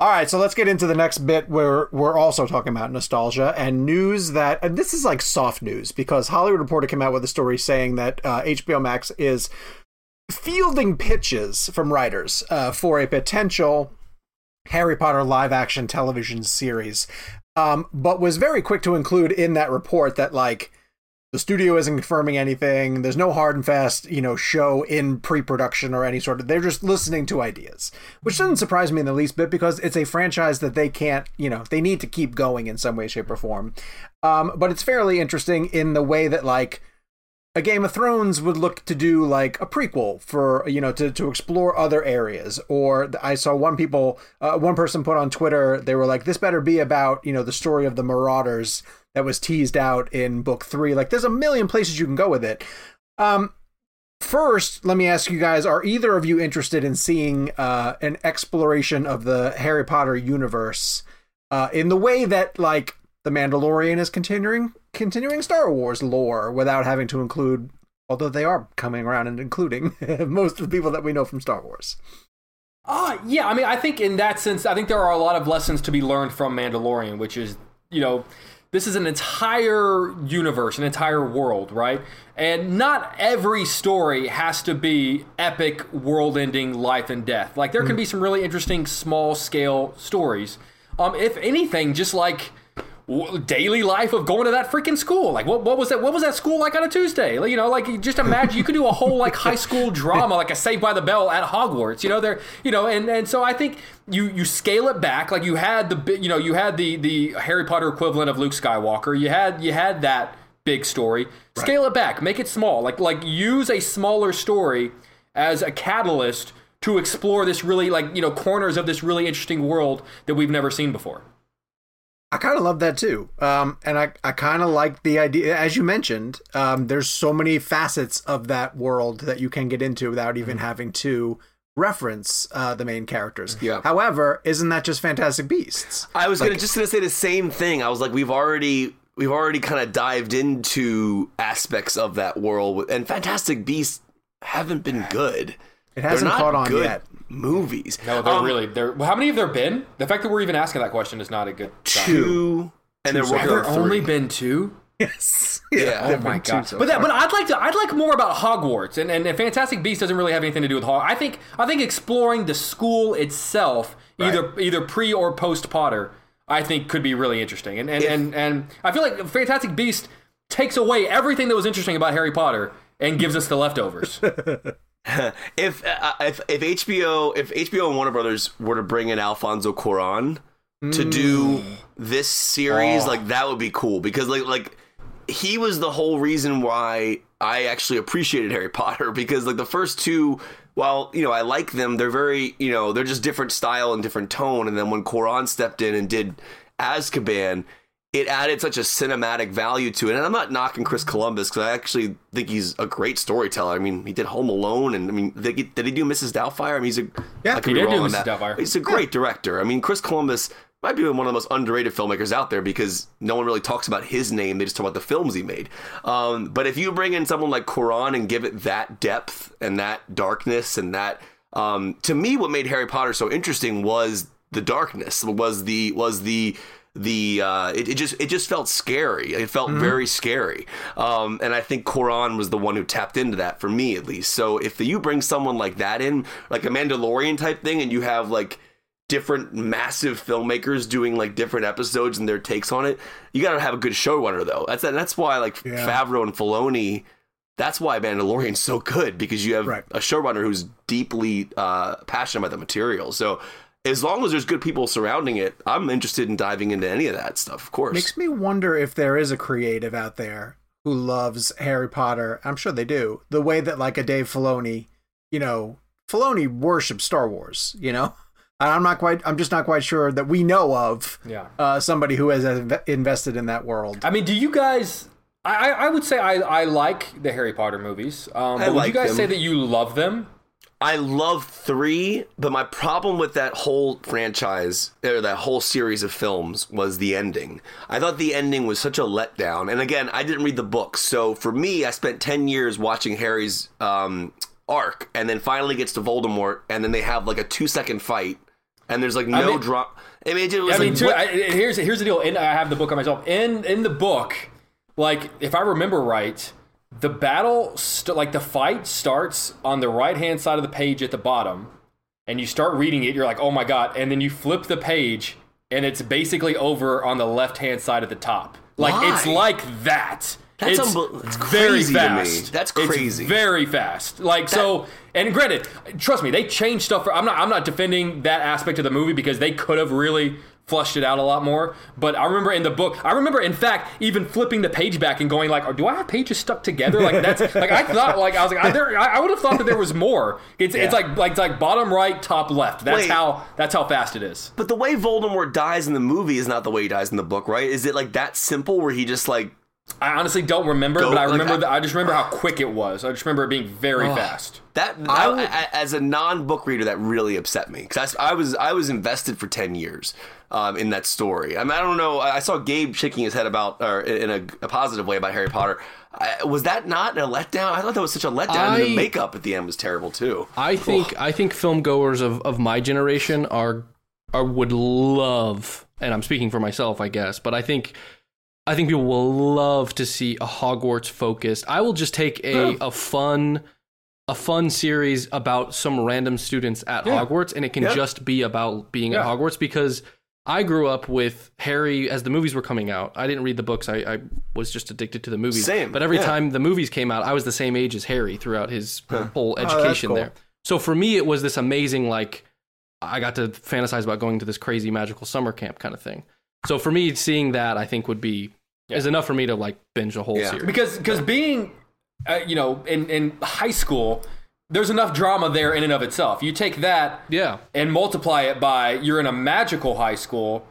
S1: All right, so let's get into the next bit where we're also talking about nostalgia and news that and this is like soft news because Hollywood Reporter came out with a story saying that uh, HBO Max is fielding pitches from writers uh, for a potential Harry Potter live action television series, um, but was very quick to include in that report that like the studio isn't confirming anything. There's no hard and fast, you know, show in pre-production or any sort of. They're just listening to ideas, which doesn't surprise me in the least bit because it's a franchise that they can't, you know, they need to keep going in some way, shape, or form. Um, but it's fairly interesting in the way that like a Game of Thrones would look to do like a prequel for you know to to explore other areas. Or I saw one people, uh, one person put on Twitter, they were like, "This better be about you know the story of the Marauders." That was teased out in book three. Like, there's a million places you can go with it. Um, first, let me ask you guys: Are either of you interested in seeing uh, an exploration of the Harry Potter universe uh, in the way that, like, the Mandalorian is continuing continuing Star Wars lore without having to include? Although they are coming around and including most of the people that we know from Star Wars.
S2: Uh, yeah, I mean, I think in that sense, I think there are a lot of lessons to be learned from Mandalorian, which is, you know, this is an entire universe, an entire world, right? And not every story has to be epic, world ending, life and death. Like, there can be some really interesting small scale stories. Um, if anything, just like daily life of going to that freaking school. Like, what, what was that? What was that school like on a Tuesday? Like, you know, like just imagine you could do a whole like high school drama, like a Saved by the Bell at Hogwarts. You know, there, you know, and and so I think you you scale it back. Like you had the you know you had the the Harry Potter equivalent of Luke Skywalker. You had you had that big story. Scale it back, make it small. Like like use a smaller story as a catalyst to explore this really like you know corners of this really interesting world that we've never seen before.
S1: I kind of love that too. Um, and I, I kind of like the idea, as you mentioned, um, there's so many facets of that world that you can get into without even having to reference uh, the main characters.
S3: Yeah.
S1: However, isn't that just Fantastic Beasts?
S3: I was gonna just gonna say the same thing. I was like, we've already we've already kind of dived into aspects of that world, and Fantastic Beasts haven't been good.
S1: It hasn't caught on
S3: good
S1: yet.
S3: Movies.
S2: No, they're
S3: Um,
S2: really they're. How many have there been? The fact that we're even asking that question is not a good. sign.
S3: two, and they're
S1: so
S3: working
S2: Have
S3: on
S2: there
S3: three.
S2: only been two?
S1: Yes.
S3: Yeah.
S1: there've
S2: Oh my god!
S1: so
S2: but that, but I'd like to. I'd like more about Hogwarts, and, and, and Fantastic Beasts doesn't really have anything to do with Hogwarts. I think I think exploring the school itself, either either pre or post Potter, I think could be really interesting. And and,
S3: If-
S2: and and I feel like Fantastic Beast takes away everything that was interesting about Harry Potter and gives us the leftovers.
S3: if uh, if if HBO if HBO and Warner Brothers were to bring in Alfonso Cuarón to do this series,
S2: Oh.
S3: like that would be cool because like like he was the whole reason why I actually appreciated Harry Potter because like the first two while you know I like them they're very you know they're just different style and different tone and then when Cuarón stepped in and did Azkaban it added such a cinematic value to it. And I'm not knocking Chris Columbus because I actually think he's a great storyteller. I mean, he did Home Alone, and I mean, did he, did he do Mrs. Doubtfire? I mean, he's a
S1: Yeah,
S3: I could
S2: he
S3: be
S2: did
S3: wrong
S2: do
S3: on
S2: Mrs.
S3: that.
S2: Doubtfire.
S3: He's a great director. I mean, Chris Columbus might be one of the most underrated filmmakers out there because no one really talks about his name. They just talk about the films he made. Um, but if you bring in someone like Cuarón and give it that depth and that darkness and that, um, to me, what made Harry Potter so interesting was the darkness. Was the was the the uh, it, it just it just felt scary. It felt very scary, um, and I think Cuarón was the one who tapped into that for me at least. So if you bring someone like that in, like a Mandalorian type thing, and you have like different massive filmmakers doing like different episodes and their takes on it, you got to have a good showrunner though. That's that's why like
S1: Yeah.
S3: Favreau and Filoni. That's why Mandalorian's so good because you have
S1: Right.
S3: a showrunner who's deeply uh, passionate about the material. So as long as there's good people surrounding it, I'm interested in diving into any of that stuff. Of course.
S1: Makes me wonder if there is a creative out there who loves Harry Potter. I'm sure they do. The way that like a Dave Filoni, you know, Filoni worships Star Wars. You know, and I'm not quite. I'm just not quite sure that we know of
S2: Yeah.
S1: uh, somebody who has invested in that world.
S2: I mean, do you guys? I, I I would say I, I like the Harry Potter movies. Um,
S3: I
S2: but would
S3: like
S2: you guys
S3: them.
S2: say that you love them?
S3: I love three, but my problem with that whole franchise or that whole series of films was the ending. I thought the ending was such a letdown. And again, I didn't read the book, so for me, I spent ten years watching Harry's um, arc, and then finally gets to Voldemort, and then they have like a two second fight, and there's like no
S2: mean-
S3: drama. I mean, it was
S2: I mean,
S3: like,
S2: too, I, here's here's the deal. In, I have the book on myself. In in the book, like if I remember right, the battle, st- like the fight, starts on the right hand side of the page at the bottom, and you start reading it. You're like, oh my god! And then you flip the page, and it's basically over on the left hand side at the top. Like it's like that.
S3: That's
S2: it's very
S3: crazy to me.
S2: fast.
S3: That's
S2: It's
S3: crazy.
S2: very fast. Like so, and granted, trust me, they changed stuff. For, I'm not. I'm not defending that aspect of the movie because they could have really flushed it out a lot more. But I remember in the book, I remember in fact even flipping the page back and going like, oh, "Do I have pages stuck together?" Like that's like I thought like I was like I, there, I would have thought that there was more. It's it's like like it's like bottom right, top left. That's
S3: Wait.
S2: how that's how fast it is.
S3: But the way Voldemort dies in the movie is not the way he dies in the book, right? Is it like that simple where he just like
S2: I honestly don't remember,
S3: Go-
S2: but I remember
S3: I-
S2: that I just remember how uh, quick it was. I just remember it being very fast.
S3: that?
S1: I-
S3: I- as a non-book reader, that really upset me because I, I was I was invested for ten years um, in that story. I mean, I don't know. I saw Gabe shaking his head about, or in a, a positive way about Harry Potter. I, was that not a letdown? I thought that was such a letdown. and
S4: I-
S3: the makeup at the end was terrible too.
S4: I think I think film goers of, of my generation are are would love, and I'm speaking for myself, I guess, but I think I think people will love to see a Hogwarts focused. I will just take a a fun a fun series about some random students at
S2: Yeah.
S4: Hogwarts, and it can
S3: Yeah.
S4: just be about being at Hogwarts because. I grew up with Harry as the movies were coming out. I didn't read the books. I, I was just addicted to the movies.
S3: Same,
S4: But every
S3: yeah.
S4: time the movies came out, I was the same age as Harry throughout his whole education
S1: cool.
S4: there. So for me, it was this amazing, like, I got to fantasize about going to this crazy magical summer camp kind of thing. So for me, seeing that, I think would be is enough for me to like binge a whole
S3: Yeah.
S4: series.
S2: because because being uh, you know in in high school there's enough drama there in and of itself. You take that
S4: yeah,
S2: and multiply it by you're in a magical high school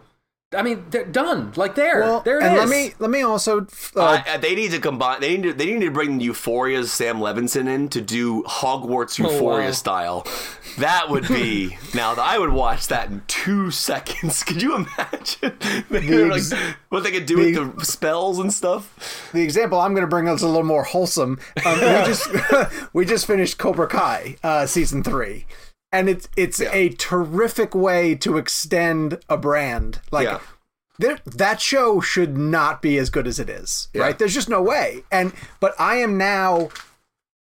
S2: i mean they're done like there
S1: Well,
S2: there it
S1: and
S2: is.
S1: let me let me also uh,
S3: Uh, they need to combine. They need to. They need to bring Euphoria's Sam Levinson in to do Hogwarts Euphoria
S4: wow.
S3: style. That would be now. I would watch that in two seconds. Could you imagine They're like, what they could do with the spells and stuff?
S1: the example I'm going to bring is a little more wholesome. Um, we just we just finished Cobra Kai uh, season three, and it's it's a terrific way to extend a brand. Like
S3: Yeah.
S1: there, that show should not be as good as it is.
S3: Yeah.
S1: Right? There's just no way. And but I am now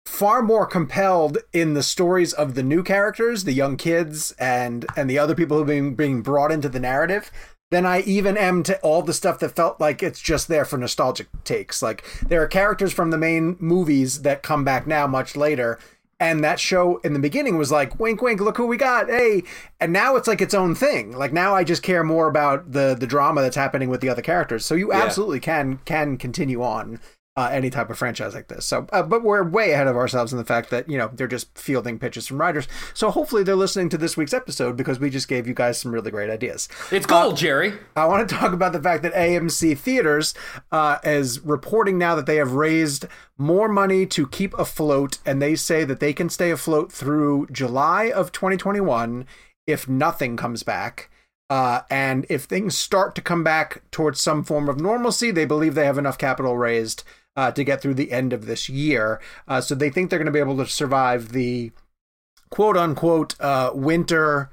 S1: far more compelled in the stories of the new characters, the young kids, and and the other people who are being being brought into the narrative than I even am to all the stuff that felt like it's just there for nostalgic takes. Like there are characters from the main movies that come back now much later. And that show in the beginning was like, wink, wink, look who we got, hey! And now it's like its own thing. Like now, I just care more about the the drama that's happening with the other characters. So you
S3: Yeah.
S1: absolutely can can continue on uh, any type of franchise like this. So, uh, but we're way ahead of ourselves in the fact that you know they're just fielding pitches from writers. So hopefully they're listening to this week's episode because we just gave you guys some really great ideas.
S2: it's gold jerry
S1: I want to talk about the fact that AMC Theaters uh, is reporting now that they have raised more money to keep afloat, and they say that they can stay afloat through July of 2021 if nothing comes back. Uh, and if things start to come back towards some form of normalcy, they believe they have enough capital raised uh, to get through the end of this year. Uh, so they think they're going to be able to survive the quote unquote uh, winter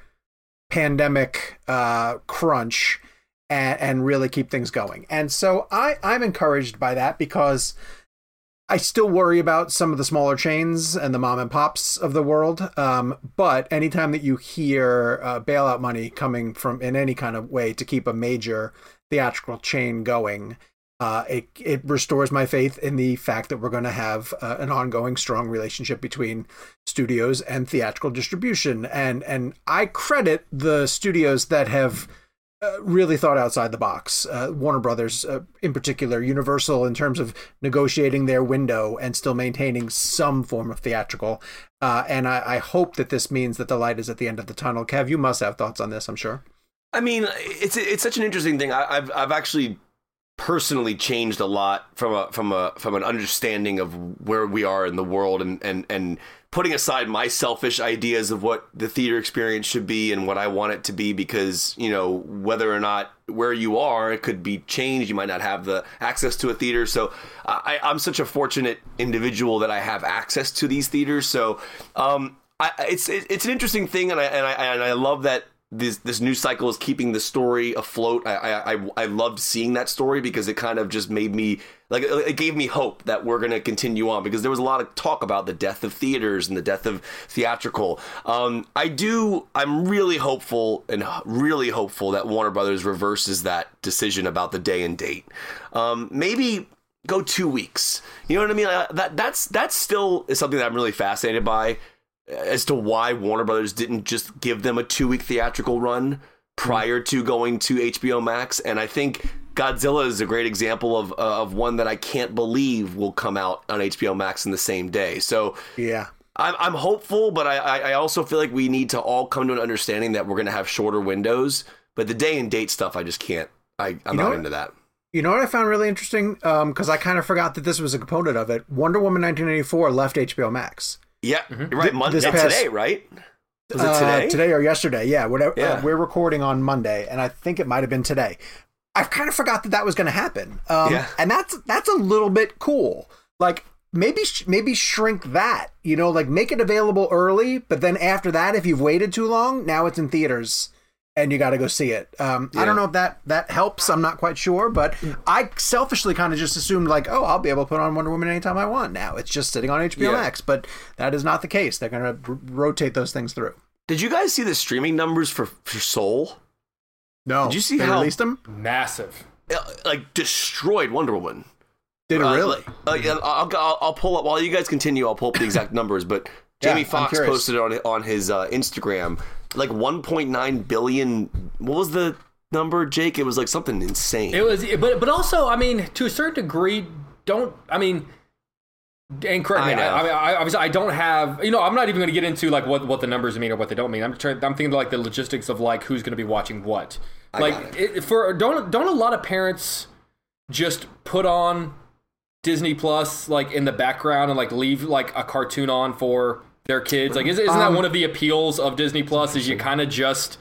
S1: pandemic uh, crunch and, and really keep things going. And so I, I'm encouraged by that because I still worry about some of the smaller chains and the mom and pops of the world. Um, but anytime that you hear uh, bailout money coming from in any kind of way to keep a major theatrical chain going, uh, it it restores my faith in the fact that we're going to have uh, an ongoing strong relationship between studios and theatrical distribution. And and I credit the studios that have uh, really thought outside the box. Uh, Warner Brothers, uh, in particular, Universal, in terms of negotiating their window and still maintaining some form of theatrical. Uh, and I, I hope that this means that the light is at the end of the tunnel. Kev, you must have thoughts on this, I'm sure.
S3: I mean, it's it's such an interesting thing. I, I've I've actually personally changed a lot from a from a from an understanding of where we are in the world and and and putting aside my selfish ideas of what the theater experience should be and what I want it to be because you know whether or not where you are it could be changed. You might not have the access to a theater. So I, I'm such a fortunate individual that I have access to these theaters. So um I, it's it's an interesting thing and I and I and I love that this this news cycle is keeping the story afloat. I I I, loved seeing that story because it kind of just made me like it gave me hope that we're going to continue on because there was a lot of talk about the death of theaters and the death of theatrical. Um, I do. I'm really hopeful and really hopeful that Warner Brothers reverses that decision about the day and date. Um, maybe go two weeks. You know what I mean? That that's that's still is something that I'm really fascinated by as to why Warner Brothers didn't just give them a two week theatrical run prior to going to HBO Max, and I think Godzilla is a great example of uh, of one that I can't believe will come out on HBO Max in the same day. So
S1: Yeah.
S3: I'm, I'm hopeful, but I, I also feel like we need to all come to an understanding that we're going to have shorter windows. But the day and date stuff, I just can't. I, I'm
S1: know
S3: not
S1: what?
S3: into that.
S1: You know what I found really interesting? Because I kind of forgot that this was a component of it. Wonder Woman 1984 left HBO Max.
S3: Yeah, you're right. Monday
S1: this past-
S3: today, right? Was it
S1: Uh,
S3: today?
S1: today or yesterday? Yeah, whatever.
S3: Yeah.
S1: Uh, we're recording on Monday, and I think it might have been today. I kind of forgot that that was going to happen. Um,
S3: Yeah.
S1: and that's that's a little bit cool. Like maybe sh- maybe shrink that. You know, like make it available early, but then after that, if you've waited too long, now it's in theaters. And you got to go see it. Um, I don't know if that that helps. I'm not quite sure, but I selfishly kind of just assumed like, oh, I'll be able to put on Wonder Woman anytime I want. Now it's just sitting on HBO
S3: Yeah.
S1: Max, but that is not the case. They're going to r- rotate those things through.
S3: Did you guys see the streaming numbers for, for Soul?
S1: No,
S3: Did you see
S1: they
S3: how-
S1: released them?
S2: Massive.
S3: Uh, Like destroyed Wonder Woman.
S1: Did it
S3: Uh,
S1: really?
S3: Uh, yeah, I'll, I'll, I'll pull up while you guys continue. I'll pull up the exact numbers, but Jamie
S1: I'm
S3: Foxx posted it on on his uh, Instagram like 1.9 billion. What was the number, Jake? It was like something insane.
S2: It was, but but also, I mean, to a certain degree, don't I mean, and correct me.
S3: I.
S2: I, I mean, I, obviously, I don't have. You know, I'm not even going to get into like what what the numbers mean or what they don't mean. I'm trying. I'm thinking like the logistics of like who's going to be watching what.
S3: I
S2: like
S3: got
S2: it, for don't don't a lot of parents just put on Disney Plus like in the background and like leave like a cartoon on for their kids? Like, is, isn't that
S1: Um,
S2: one of the appeals of Disney Plus? Is you kind of just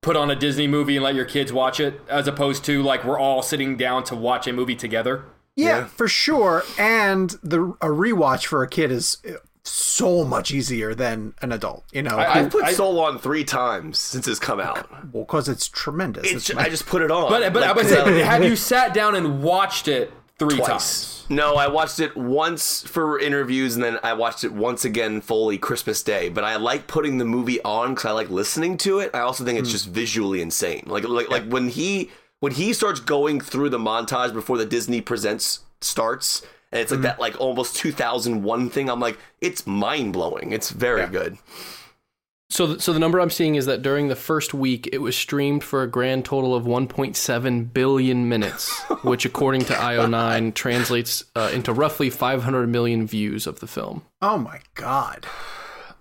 S2: put on a Disney movie and let your kids watch it, as opposed to like we're all sitting down to watch a movie together.
S1: Yeah,
S3: Yeah.
S1: for sure. And the a rewatch for a kid is so much easier than an adult. You know,
S2: I-
S3: I've put
S2: I-
S3: Soul on three times since it's come out.
S1: Well, because it's tremendous.
S3: It's
S1: It's
S3: ju-
S1: my-
S3: I just put it on.
S2: But but
S3: Like,
S2: would say,
S3: uh,
S2: but have you sat down and watched it three
S3: twice.
S2: times?
S3: No, I watched it once for interviews, and then I watched it once again fully Christmas Day. But I like putting the movie on because I like listening to it. I also think it's
S1: Hmm.
S3: just visually insane. Like like like when he when he starts going through the montage before the Disney Presents starts, and it's like
S1: Hmm.
S3: that like almost 2001 thing. I'm like, it's mind blowing. It's very good.
S4: So, th- so the number I'm seeing is that during the first week, it was streamed for a grand total of 1.7 billion minutes, which, according to IO9, translates uh, into roughly 500 million views of the film.
S1: oh my god.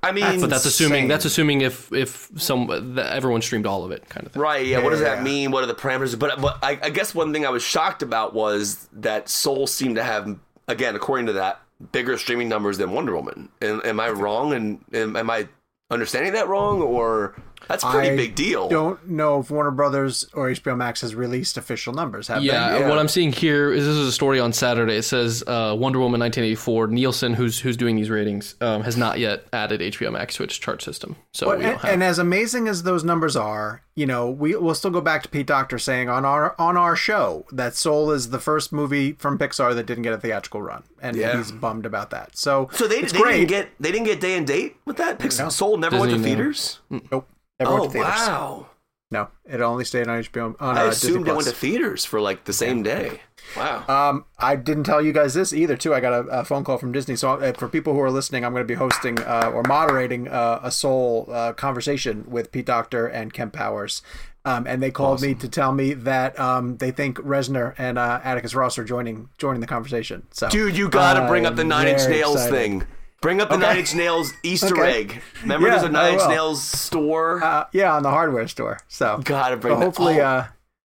S3: I mean,
S4: But that's assuming
S1: insane.
S4: that's assuming if if some that everyone streamed all of it, kind of thing.
S3: Right. Yeah. What does that mean? What are the parameters? But but I, I guess one thing I was shocked about was that Soul seemed to have, again, according to that, bigger streaming numbers than Wonder Woman. Am, am I wrong? And am, am I understanding that wrong? Or that's a pretty
S1: I
S3: big deal.
S1: Don't know if Warner Brothers or HBO Max has released official numbers. Have
S4: Yeah,
S1: they?
S3: Yeah.
S4: what I'm seeing here is this is a story on Saturday. It says uh, Wonder Woman 1984. Nielsen, who's who's doing these ratings, um, has not yet added HBO Max to its chart system. So
S1: But-
S4: we don't
S1: and,
S4: have.
S1: and as amazing as those numbers are, you know, we will still go back to Pete Docter saying on our on our show that Soul is the first movie from Pixar that didn't get a theatrical run, and
S3: Yeah.
S1: he's bummed about that. So,
S3: So they,
S1: it's
S3: they
S1: great.
S3: didn't get they didn't get day and date with that. Pixar Soul never went to
S4: Disney, no.
S3: theaters.
S1: nope, never
S3: Oh
S1: to
S3: wow!
S1: No, it only stayed on HBO. On,
S3: I
S1: uh,
S3: assumed it went to theaters for like the same day. Wow.
S1: Um, I didn't tell you guys this either. Too, I got a, a phone call from Disney. So uh, for people who are listening, I'm going to be hosting uh, or moderating uh, a Soul uh, conversation with Pete Docter and Kemp Powers. Um, and they called me to tell me that um, they think Reznor and uh, Atticus Ross are joining joining the conversation. So,
S3: Dude, you gotta bring up the Nine Inch Nails
S1: excited.
S3: thing. Bring up the
S1: Okay.
S3: Nine Inch Nails Easter
S1: Okay.
S3: egg. Remember,
S1: Yeah,
S3: there's a Nine Inch. Nails store.
S1: Uh, yeah, on the hardware store. So
S3: Gotta bring that-
S1: hopefully,
S3: oh.
S1: uh,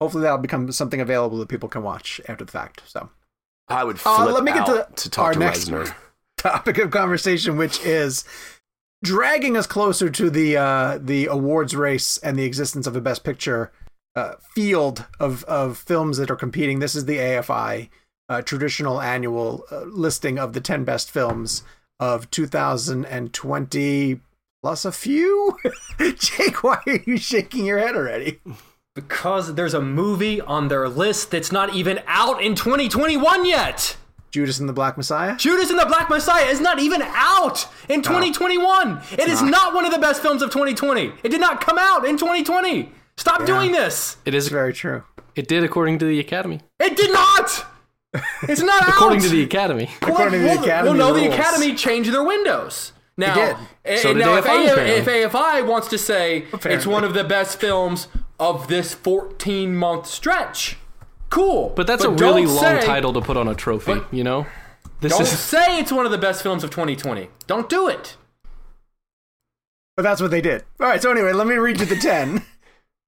S1: hopefully that'll become something available that people can watch after the fact. So.
S3: I would flip
S1: Uh, let me get to
S3: to, talk
S1: our
S3: to
S1: next
S3: Reznor.
S1: topic of conversation, which is dragging us closer to the uh, the awards race and the existence of a Best Picture uh, field of of films that are competing. This is the AFI uh, traditional annual uh, listing of the ten best films of 2020 plus a few. Jake, why are you shaking your head already?
S2: Because there's a movie on their list that's not even out in 2021 yet.
S1: Judas and the Black Messiah.
S2: Judas and the Black Messiah is not even out in 2021. It is not one of the best films of 2020. It did not come out in 2020. Stop doing this.
S4: it is.
S1: It's very true.
S4: It did according to the Academy.
S2: It did not. It's not out.
S4: According to the Academy.
S1: According to the
S2: well,
S1: Academy
S2: Well, no, the. Academy changed their windows. Now,
S1: did.
S2: eh,
S4: So did
S2: now if,
S4: AFI
S2: if AFI wants to say it's one of the best films of this 14 month stretch. Cool.
S4: But that's a really long
S2: say-
S4: title to put on a trophy,
S2: But-
S4: you know? This
S2: Don't
S4: is
S2: say it's one of the best films of 2020. Don't do it.
S1: But that's what they did. All right. So anyway, let me read you the ten,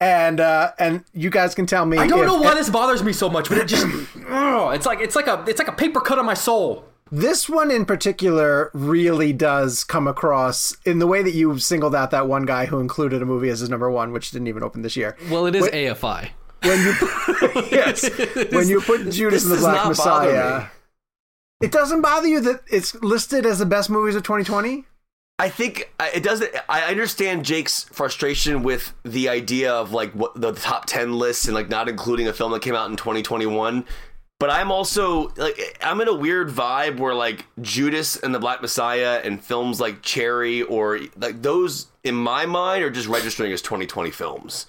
S1: and uh, and you guys can tell me.
S2: I don't
S1: if-
S2: know why this bothers me so much, but it just ugh, it's like it's like a it's like a paper cut on my soul.
S1: This one in particular really does come across in the way that you singled out that one guy who included a movie as his number one, which didn't even open this year.
S4: well, it is
S1: Wait.
S4: AFI.
S1: When you yes, when you put Judas
S3: this
S1: and the Black Messiah, it doesn't bother you that it's listed as the best movies of 2020.
S3: I think uh, it doesn't. I understand Jake's frustration with the idea of like what the top ten lists and like not including a film that came out in 2021. But I'm also like I'm in a weird vibe where like Judas and the Black Messiah and films like Cherry or like those in my mind are just registering as 2020 films.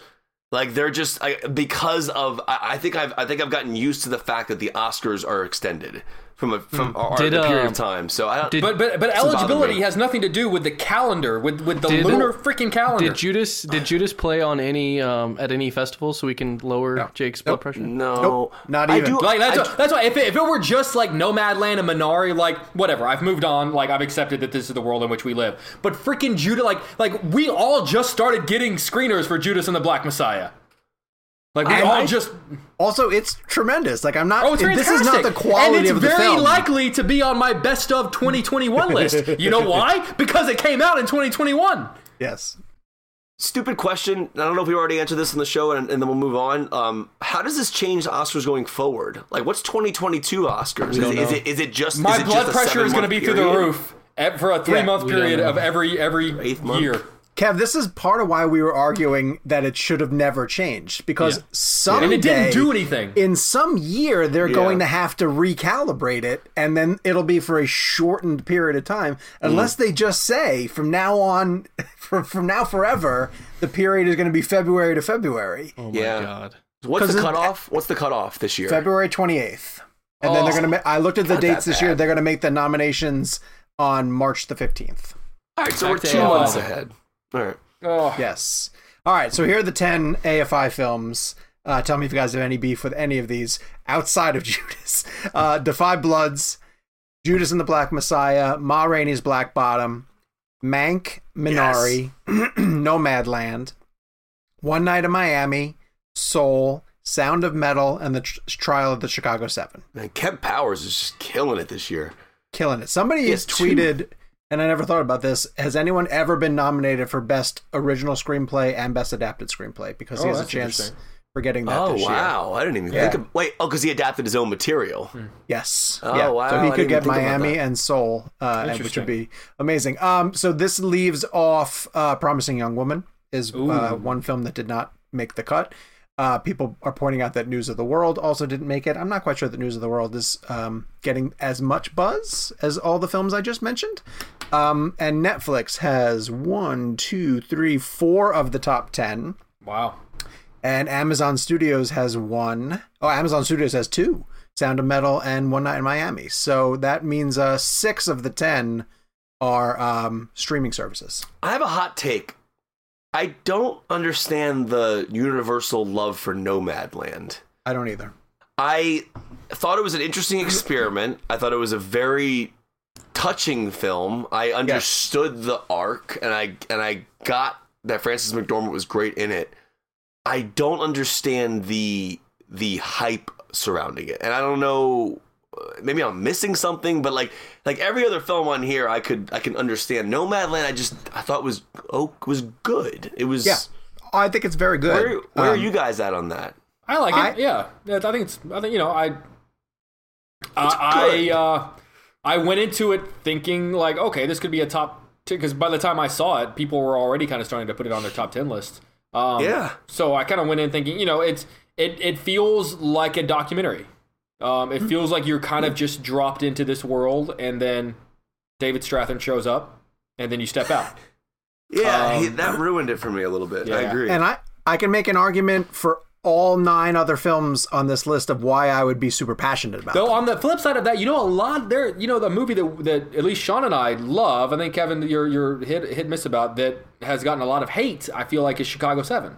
S3: Like they're just I, because of I, I think I've I think I've gotten used to the fact that the Oscars are extended from a from a,
S4: Did,
S3: a period
S4: um,
S3: of time. So I don't.
S4: did-
S2: But but but eligibility has nothing to do with the calendar, with with the
S4: Did-
S2: lunar freaking calendar.
S4: Did Judas did Judas play on any um, at any festival so we can lower Jake's blood pressure?
S3: no,
S1: Nope, not
S3: I
S1: even.
S3: do-
S2: Like that's
S3: I-
S2: why, that's why if it, if it were just like Nomadland and Minari, like whatever, I've moved on. Like I've accepted that this is the world in which we live. But freaking Judah, like like we all just started getting screeners for Judas and the Black Messiah. Like we
S1: I-
S2: all
S1: I-
S2: just
S1: Also, it's tremendous. Like I'm not.
S2: oh, it's
S1: this is not the quality
S2: and it's
S1: of the
S2: very
S1: film.
S2: likely to be on my best of 2021 list. You know why? Because it came out in 2021.
S1: Yes.
S3: Stupid question. I don't know if we already answered this in the show, and, and then we'll move on. Um, how does this change Oscars going forward? Like, what's 2022 Oscars? Is, is it is it just
S2: My
S3: is it
S2: blood
S3: just
S2: pressure is going to
S3: seven-month
S2: be through the roof for a three month period of every every
S3: Eighth month?
S2: Year.
S1: Kev, this is part of why we were arguing that it should have never changed because
S4: Yeah.
S1: someday
S2: And it didn't do anything.
S1: In some year, they're
S3: Yeah.
S1: going to have to recalibrate it, and then it'll be for a shortened period of time, unless mm. they just say from now on, from from now forever, the period is going to be February to February,
S4: Oh my
S3: Yeah.
S4: god.
S3: What's the
S1: it-
S3: cutoff? What's the cutoff this year?
S1: February twenty eighth, and then they're
S2: Oh,
S1: going to. Ma- I looked at the
S3: not
S1: dates
S3: that
S1: this year. They're going to make the nominations on March the fifteenth.
S3: All right, so we're two
S4: AFI.
S3: months ahead. All right.
S2: Oh.
S1: Yes. All right. So here are the 10 AFI films. Uh, tell me if you guys have any beef with any of these outside of Judas. Uh, Da 5 Bloods, Judas and the Black Messiah, Ma Rainey's Black Bottom, Mank, Minari, Nomadland, One Night in Miami, Soul, Sound of Metal, and the tr- Trial of the Chicago Seven.
S3: Man, Kemp Powers is just killing it this year.
S1: Killing it. Somebody
S3: He
S1: has
S3: has two.
S1: Tweeted, and I never thought about this. Has anyone ever been nominated for Best Original Screenplay and Best Adapted Screenplay? Because he
S2: Oh,
S1: has a chance for getting that
S3: Oh
S1: this year.
S3: wow, I didn't even
S1: Yeah.
S3: think of. Wait, oh, because he adapted his own material.
S1: Yes.
S3: Oh,
S1: yeah.
S3: wow,
S1: So he could get
S3: even think about
S1: Miami and Soul, uh, and- which would be amazing. Um, so this leaves off uh, Promising Young Woman is uh, one film that did not make the cut. Uh, people are pointing out that News of the World also didn't make it. I'm not quite sure that News of the World is um, getting as much buzz as all the films I just mentioned. Um, and Netflix has one, two, three, four of the top ten
S2: Wow.
S1: and Amazon Studios has one. Oh, Amazon Studios has two: Sound of Metal and One Night in Miami. So that means uh, six of the ten are um, streaming services.
S3: I have a hot take. I don't understand the universal love for Nomadland.
S1: I don't either.
S3: I thought it was an interesting experiment. I thought it was a very touching film. I understood the arc and I and I got that Frances McDormand was great in it. I don't understand the the hype surrounding it. And I don't know uh, maybe I'm missing something, but like like every other film on here I could I can understand. Nomadland I just I thought was oh was good. It was
S1: Yeah, I think it's very good.
S3: Where where are
S1: Um,
S3: you guys at on that?
S2: I like it. Yeah. yeah. I think it's. I think you know. I.
S3: It's
S2: I
S3: good.
S2: I, uh, I went into it thinking like, okay, this could be a top. Because by the time I saw it, people were already kind of starting to put it on their top ten list. Um,
S3: Yeah.
S2: So I kind of went in thinking, you know, it's it it feels like a documentary. Um, it feels like you're kind of just dropped into this world, and then David Strathairn shows up, and then you step out.
S3: Yeah,
S2: Um,
S3: he, that ruined it for me a little bit. I agree.
S1: And I I can make an argument for all nine other films on this list of why I would be super passionate about.
S2: Though
S1: them.
S2: on the flip side of that, you know, a lot there. You know, the movie that that at least Sean and I love. I think Kevin, you're you're hit hit miss about that has gotten a lot of hate. I feel like is Chicago Seven.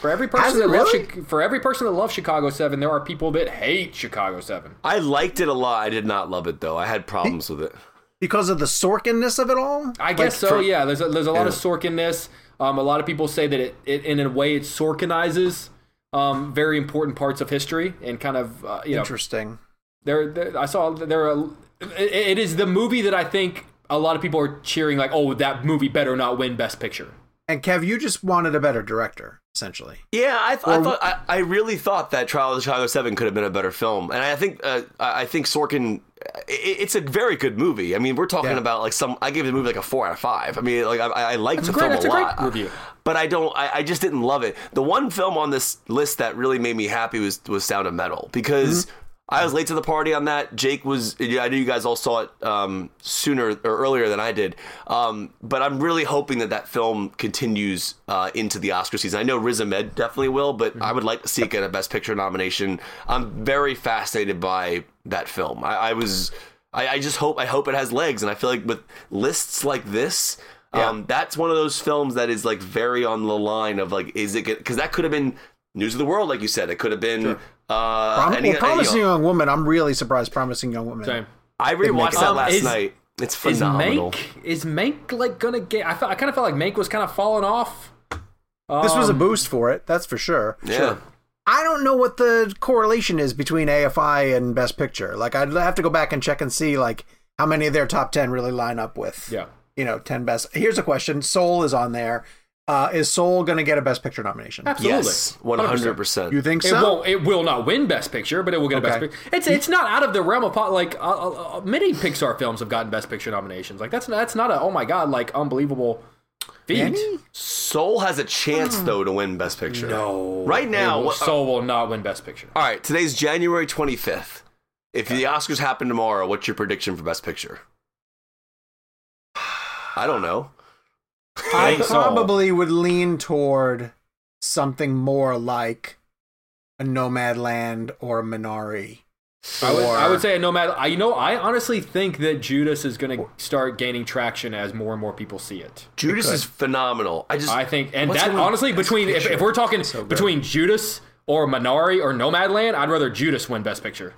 S2: For every person
S1: it
S2: that loves
S1: really?
S2: Chi- for every person that loves Chicago Seven, there are people that hate Chicago Seven.
S3: I liked it a lot. I did not love it though. I had problems with it.
S1: because of the Sorkinness of it all.
S2: I
S1: Like,
S2: guess so.
S1: for-
S2: yeah, there's a, there's a lot of
S3: Yeah.
S2: Sorkinness. Um, a lot of people say that it, it in a way it Sorkinizes um, very important parts of history and kind of uh, you know
S1: Interesting.
S2: there, there I saw there are it, it is the movie that I think a lot of people are cheering like oh that movie better not win Best Picture.
S1: And Kev, you just wanted a better director, essentially.
S3: Yeah, I, th- I thought I, I really thought that Trial of the Chicago Seven could have been a better film, and I think uh, I I think Sorkin. It's a very good movie. I mean, we're talking
S1: Yeah.
S3: about like some. I gave the movie like a four out of five. I mean, like I, I liked
S2: That's
S3: the
S2: great-
S3: film a
S2: a
S3: lot.
S2: review.
S3: But I don't. I, I just didn't love it. The one film on this list that really made me happy was was Sound of Metal because. I was late to the party on that. Jake was. yeah, I knew you guys all saw it um, sooner or earlier than I did. Um, but I'm really hoping that that film continues uh, into the Oscar season. I know Riz Ahmed definitely will, but I would like to see it get a Best Picture nomination. I'm very fascinated by that film. I, I was. I, I just hope. I hope it has legs, and I feel like with lists like this. Um, that's one of those films that is like very on the line of like, is it because that could have been News of the World, like you said. It could have been. Uh,
S1: Prom-
S3: any-
S1: well, Promising
S3: you know,
S1: Young Woman. I'm really surprised. Promising Young Woman.
S2: Same.
S3: I rewatched that
S2: Um,
S3: last
S2: is-
S3: night. It's
S2: Is
S3: phenomenal.
S2: Mank is Mank like gonna get? I, felt, I kind of felt like Mank was kind of falling off.
S1: This was a
S2: Um,
S1: boost for it. That's for sure.
S3: yeah.
S1: I don't know what the correlation is between AFI and Best Picture. Like, I'd have to go back and check and see like how many of their top ten really line up with.
S2: Yeah.
S1: You know, ten best. Here's a question: Soul is on there. Uh, is Soul going to get a Best Picture nomination?
S2: Absolutely.
S3: Yes, one hundred percent.
S1: You think
S2: It
S1: so?
S2: won't. It will not win Best Picture, but it will get a Best
S1: Okay.
S2: Picture. It's it's not out of the realm of pot. Like uh, uh, uh, many Pixar films have gotten Best Picture nominations. Like that's that's not a oh my god like unbelievable feat.
S1: Any?
S3: Soul has a chance hmm. though to win Best Picture.
S2: No,
S3: Right now,
S2: will-
S3: what-
S2: Soul will not win Best Picture.
S3: All right, today's January twenty fifth. If the Oscars happen tomorrow, what's your prediction for Best Picture? I don't know.
S1: I probably would lean toward something more like a Nomadland or a Minari.
S2: I would, I would say a nomad. I you know I honestly think that Judas is going to start gaining traction as more and more people see it.
S3: Judas
S1: could.
S3: is phenomenal. I just
S2: I think, and that honestly between if, if we're talking between Judas or Minari or Nomadland, I'd rather Judas win Best Picture.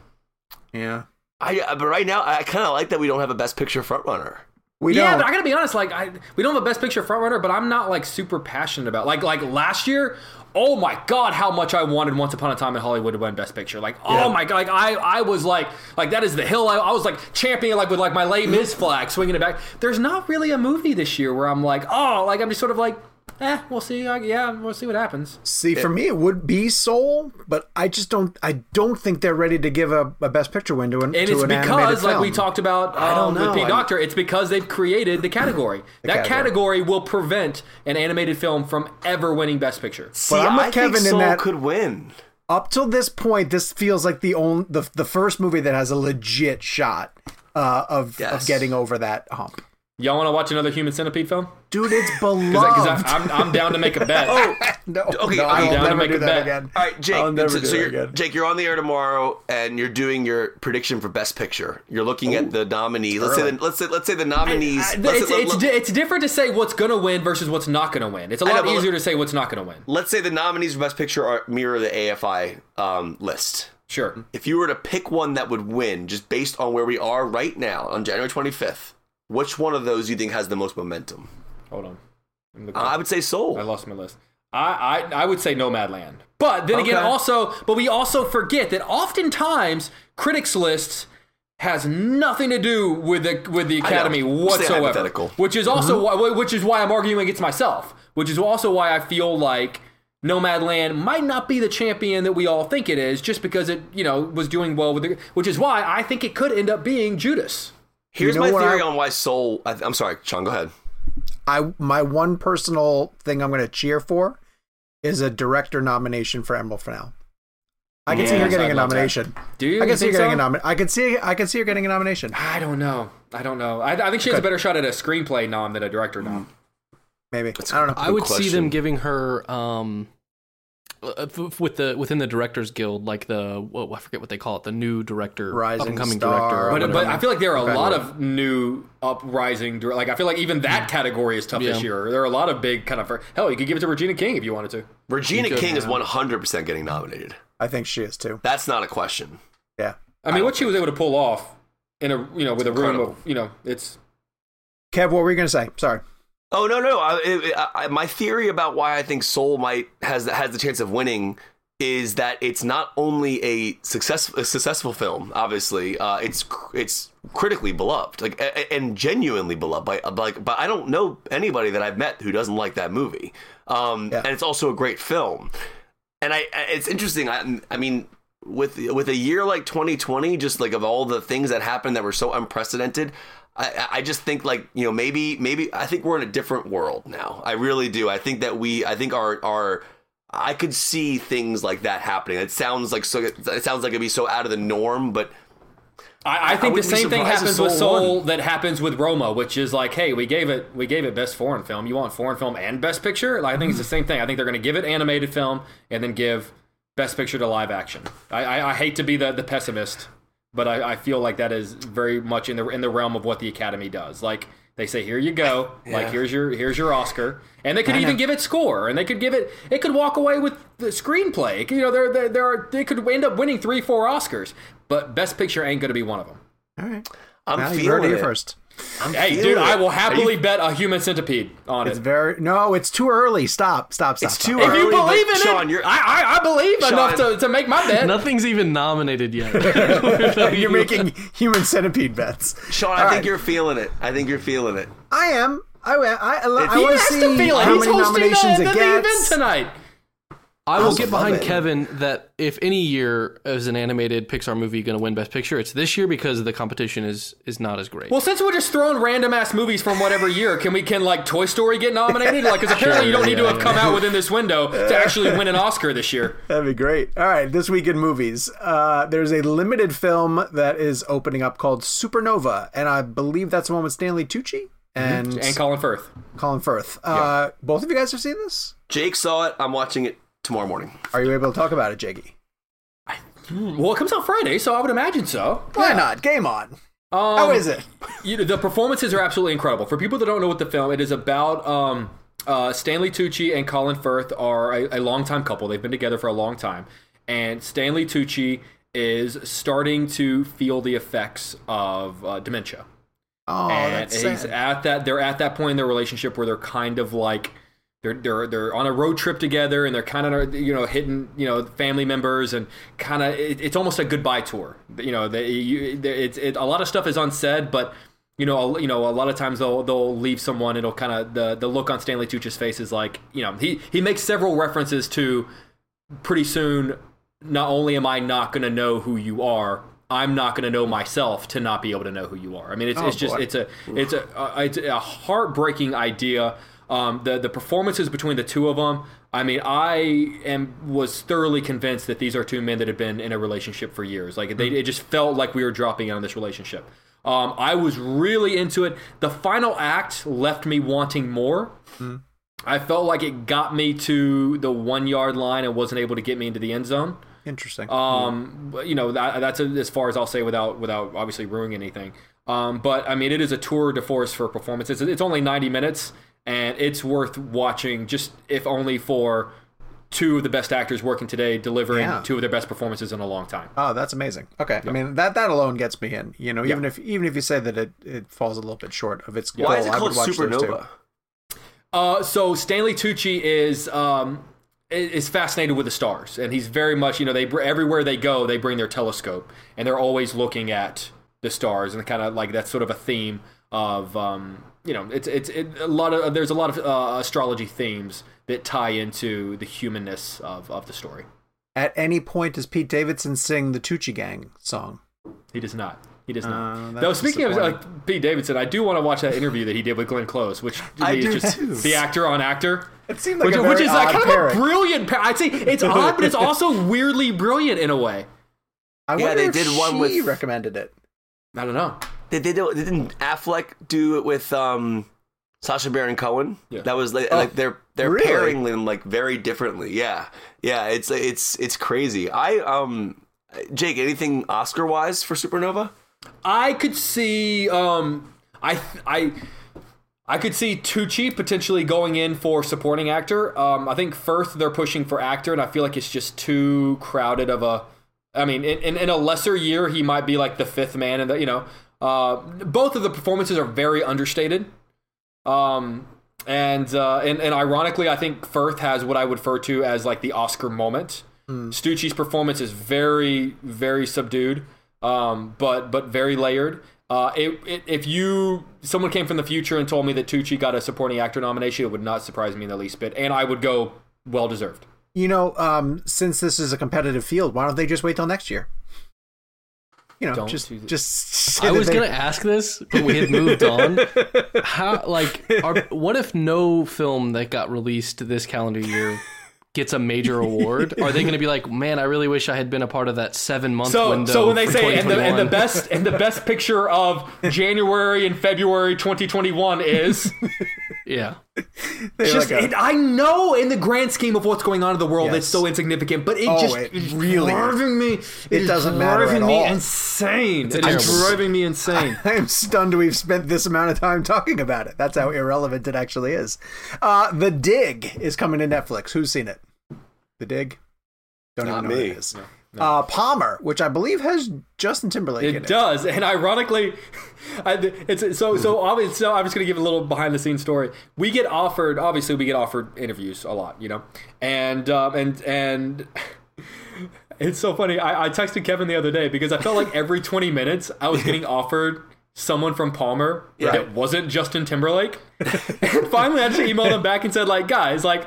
S1: Yeah.
S3: I uh, but right now I kind of like that we don't have a Best Picture frontrunner.
S1: We
S2: yeah,
S1: don't.
S2: but I gotta be honest. Like, I, we don't have a Best Picture frontrunner, but I'm not like super passionate about. Like, like last year. Oh my God, how much I wanted Once Upon a Time in Hollywood to win Best Picture. Like, oh my God, like I, I was like, like that is the hill. I, I was like championing like with like my late Miz flag, swinging it back. There's not really a movie this year where I'm like, oh, like I'm just sort of like, eh, we'll see. Like, yeah, we'll see what happens.
S1: See, for me, it would be Soul, but I just don't. I don't think they're ready to give a, a Best Picture win to an,
S2: And
S1: to
S2: it's
S1: an animated
S2: because, like we talked about
S3: I don't
S2: um,
S3: know.
S2: with Pete
S3: I-
S2: Docter, it's because they've created the category. that
S1: category.
S2: category will prevent an animated film from ever winning Best Picture.
S3: See,
S1: I'm with
S3: I
S1: Kevin
S3: think
S1: in that-
S3: could win.
S1: Up till this point, this feels like the only the the first movie that has a legit shot uh, of
S3: Yes.
S1: of getting over that hump.
S2: Y'all want to watch another Human Centipede film?
S1: Dude, it's beloved.
S2: Because I'm, I'm down to make a bet.
S1: Oh, no,
S3: Okay,
S1: no, I
S3: I'm
S1: will
S2: down to
S1: never
S2: make
S1: do
S2: a
S1: that
S2: bet.
S1: again.
S3: All right, Jake.
S1: I'll never
S3: so, so you're,
S1: again.
S3: Jake, you're on the air tomorrow, and you're doing your prediction for Best Picture. You're looking at the nominees. Let's say, the, let's say, let's say the nominees.
S2: I-
S3: let's,
S2: it's,
S3: say,
S2: it's,
S3: let,
S2: di- it's different to say what's going to win versus what's not going to win. It's a lot
S3: but
S2: easier to say what's not going to win.
S3: let's say the nominees for Best Picture are mirror the AFI um, list.
S2: Sure.
S3: If you were to pick one that would win, just based on where we are right now on January 25th, which one of those do you think has the most momentum?
S2: Hold on.
S3: Uh, I would say Soul.
S2: I lost my list. I, I, I would say Nomadland. But then again, also, but we also forget that oftentimes critics' lists has nothing to do with the with the Academy whatsoever. Which is also why which is why I'm arguing against myself. Which is also why I feel like Nomadland might not be the champion that we all think it is, just because it you know was doing well with the. Which is why I think it could end up being Judas.
S3: Here's
S1: You know
S3: my theory
S1: I-
S3: on why Soul. I, I'm sorry, Sean. Go ahead.
S1: I my one personal thing I'm going to cheer for is a director nomination for Emerald Fennell. I can see her
S2: Yes,
S1: getting a
S2: love that.
S1: nomination.
S2: Do you?
S1: I can
S2: You
S1: see her
S2: think
S1: getting
S2: so?
S1: a nomination. I can see. I can see her getting a nomination.
S2: I don't know. I don't know. I, I think she has a better shot at a screenplay nom than a director nom.
S1: Maybe. I don't know.
S6: I would see them giving her um
S4: uh, with the within the directors guild, like the well, I forget what they call it, the new director,
S1: Rising
S4: upcoming
S1: star
S4: director.
S1: or
S4: or
S2: But, but I feel like there are a
S1: Okay.
S2: lot of new uprising. dir- Like I feel like even that category is tough this year. There are a lot of big kind of hell. You could give it to Regina King if you wanted to.
S3: Regina King is 100% getting nominated.
S1: I think she is too.
S3: That's not a question.
S1: Yeah.
S2: I mean, what she was able to pull off in a you know with a room
S3: incredible.
S2: of you know it's
S1: Kev, what were you going to say? Sorry.
S3: Oh no no! I, it, I, my theory about why I think Soul might has has the chance of winning is that it's not only a success a successful film. Obviously, uh, it's it's critically beloved, like a- a- and genuinely beloved by like. But I don't know anybody that I've met who doesn't like that movie. Um,
S1: Yeah.
S3: And it's also a great film. And I, I- it's interesting. I, I mean, with with a year like 2020, just like of all the things that happened that were so unprecedented, I, I just think like you know maybe maybe I think we're in a different world now. I really do. I think that we I think our our I could see things like that happening. It sounds like so it sounds like it'd be so out of the norm, but
S2: I, I think the same thing
S3: surprised if
S2: happens with
S3: Soul
S2: Soul
S3: won.
S2: that happens with Roma, which is like, hey, we gave it we gave it best foreign film. You want foreign film and best picture? Like, I think it's the same thing. I think they're going to give it animated film and then give best picture to live action. I, I, I hate to be the, the pessimist, but I, I feel like that is very much in the in the realm of what the Academy does. Like they say, here you go, like here's your here's your Oscar, and they could even give it score, and they could give it it could walk away with the screenplay. You know, there there, there are they could end up winning three four Oscars, but best picture ain't going to be one of them.
S1: All right.
S3: I'm
S1: Now
S3: feeling
S1: you heard it here
S3: it.
S1: first.
S2: Hey,
S3: feeling
S2: dude, I will happily
S3: you-
S2: bet a human centipede on
S1: It's
S2: it.
S1: very no. It's too early. Stop. Stop. Stop.
S3: It's
S1: stop.
S3: too
S2: If
S3: early.
S2: you believe in
S3: Sean,
S2: it,
S3: you're
S2: I, I, I believe enough to, to make my bet.
S4: Nothing's even nominated yet.
S1: You're making human centipede bets.
S3: Sean.
S1: All
S3: I think
S1: right.
S3: you're feeling it. I think you're feeling it.
S1: I am. I I, I, I want to see
S2: to feel it.
S1: how many nominations
S2: the,
S1: it
S2: the, the event
S1: gets.
S2: tonight.
S4: I will get behind
S1: it.
S4: Kevin that if any year is an animated Pixar movie going to win Best Picture, it's this year because the competition is is not as great.
S2: Well, since we're just throwing random ass movies from whatever year, can we can like Toy Story get nominated? Like, because apparently you don't need to have come out within this window to actually win an Oscar this year.
S1: That'd be great. All right, this week in movies, uh, there's a limited film that is opening up called Supernova, and I believe that's the one with Stanley Tucci and,
S2: And Colin Firth.
S1: Colin Firth. Uh, Both of you guys have seen this?
S3: Jake saw it. I'm watching it tomorrow morning.
S1: Are you able to talk about it, Jiggy?
S2: Well, it comes out Friday, so I would imagine so.
S1: Why not? Game on.
S2: Um,
S1: How is it?
S2: you know, the performances are absolutely incredible. For people that don't know what the film, it is about um, uh, Stanley Tucci and Colin Firth are a, a longtime couple. They've been together for a long time, and Stanley Tucci is starting to feel the effects of uh, dementia.
S1: Oh,
S2: and
S1: that's
S2: he's
S1: sad.
S2: at that. They're at that point in their relationship where they're kind of like. They're, they're, they're on a road trip together and they're kind of you know hitting you know family members and kind of it, it's almost a goodbye tour. You know they, you, it's it, a lot of stuff is unsaid but you know a, you know a lot of times they'll they'll leave someone it'll kind of the the look on Stanley Tucci's face is like you know he he makes several references to pretty soon not only am I not going to know who you are I'm not going to know myself to not be able to know who you are. I mean it's,
S1: Oh,
S2: it's just it's a it's a uh, it's a heartbreaking idea um, the the performances between the two of them I mean I am was thoroughly convinced that these are two men that have been in a relationship for years like they it just felt like we were dropping in on this relationship um, I was really into it the final act left me wanting more I felt like it got me to the one yard line and wasn't able to get me into the end zone.
S1: Interesting.
S2: Um, but, you know that, that's as far as I'll say without without obviously ruining anything. Um, but I mean, it is a tour de force for performance. It's, it's only ninety minutes, and it's worth watching just if only for two of the best actors working today delivering
S1: Yeah.
S2: two of their best performances in a long time.
S1: Oh, that's amazing. Okay, I mean that that alone gets me in. You know, even if even if you say that it, it falls a little bit short of its goal,
S3: Why is it
S1: I
S3: called
S1: would watch those.
S3: Supernova?
S2: Uh, so Stanley Tucci is um, is fascinated with the stars, and he's very much you know they everywhere they go they bring their telescope, and they're always looking at the stars, and kind of like that's sort of a theme of um, you know it's it's it, a lot of there's a lot of uh, astrology themes that tie into the humanness of of the story.
S1: At any point, does Pete Davidson sing the Tucci Gang song?
S2: He does not. He does not.
S1: Uh,
S2: Though speaking of like Pete Davidson, I do want to watch that interview that he did with Glenn Close, which
S1: I
S2: me
S1: do
S2: just
S1: too.
S2: the actor on actor.
S1: It seemed like
S2: which,
S1: a
S2: which
S1: very
S2: is like kind
S1: pairing.
S2: of a brilliant pair. I'd say it's odd, but it's also weirdly brilliant in a way.
S1: I
S3: Yeah,
S1: wonder
S3: they
S1: if
S3: did one
S1: she
S3: with-
S1: recommended it.
S2: I don't know.
S3: They, they, don't- didn't Affleck do it with um Sacha Baron Cohen.
S2: Yeah.
S3: That was like,
S1: Oh,
S3: like they're they're
S1: really?
S3: pairing them like very differently. Yeah, yeah. It's it's it's crazy. I um, Jake, anything Oscar wise for Supernova?
S2: I could see um I I I could see Tucci potentially going in for supporting actor. Um, I think Firth they're pushing for actor, and I feel like it's just too crowded of a. I mean, in, in, in a lesser year, he might be like the fifth man, and the, you know, uh, both of the performances are very understated. Um, and, uh, and and ironically, I think Firth has what I would refer to as like the Oscar moment. Stucci's performance is very very subdued, um, but but very layered. Uh, it, it, if you someone came from the future and told me that Tucci got a supporting actor nomination, it would not surprise me in the least bit, and I would go well deserved.
S1: You know, um, since this is a competitive field, why don't they just wait till next year? You know,
S2: Don't
S1: just
S2: do
S1: just.
S4: I was gonna ask this, but we had moved on. How like are, what if no film that got released this calendar year gets a major award? Are they gonna be like, man, I really wish I had been a part of that seven month
S2: So,
S4: window?
S2: so when they say and the, and the best and the best picture of January and February 2021 is
S4: yeah,
S2: just
S1: like a-
S2: it, I know in the grand scheme of what's going on in the world,
S1: Yes.
S2: it's so insignificant, but it
S1: Oh,
S2: just
S1: it
S2: is
S1: really-
S2: driving me.
S1: it
S2: is
S1: doesn't matter
S2: driving
S1: at
S2: me
S1: all.
S2: insane. It
S4: terrible-
S2: is driving me insane.
S1: I am stunned we've spent this amount of time talking about it. That's how irrelevant it actually is. Uh, the Dig is coming to Netflix. Who's seen it? The Dig? Don't
S3: Not
S1: even know
S3: me.
S1: what it is. Uh, Palmer, which I believe has Justin Timberlake in
S2: It
S1: it.
S2: does, and ironically, I, it's so so. Obviously, so I'm just gonna give a little behind the scenes story. We get offered, obviously, we get offered interviews a lot, you know, and um, and and it's so funny. I, I texted Kevin the other day because I felt like every 20 minutes I was getting offered someone from Palmer that wasn't Justin Timberlake, and finally I just emailed him back and said like, guys, like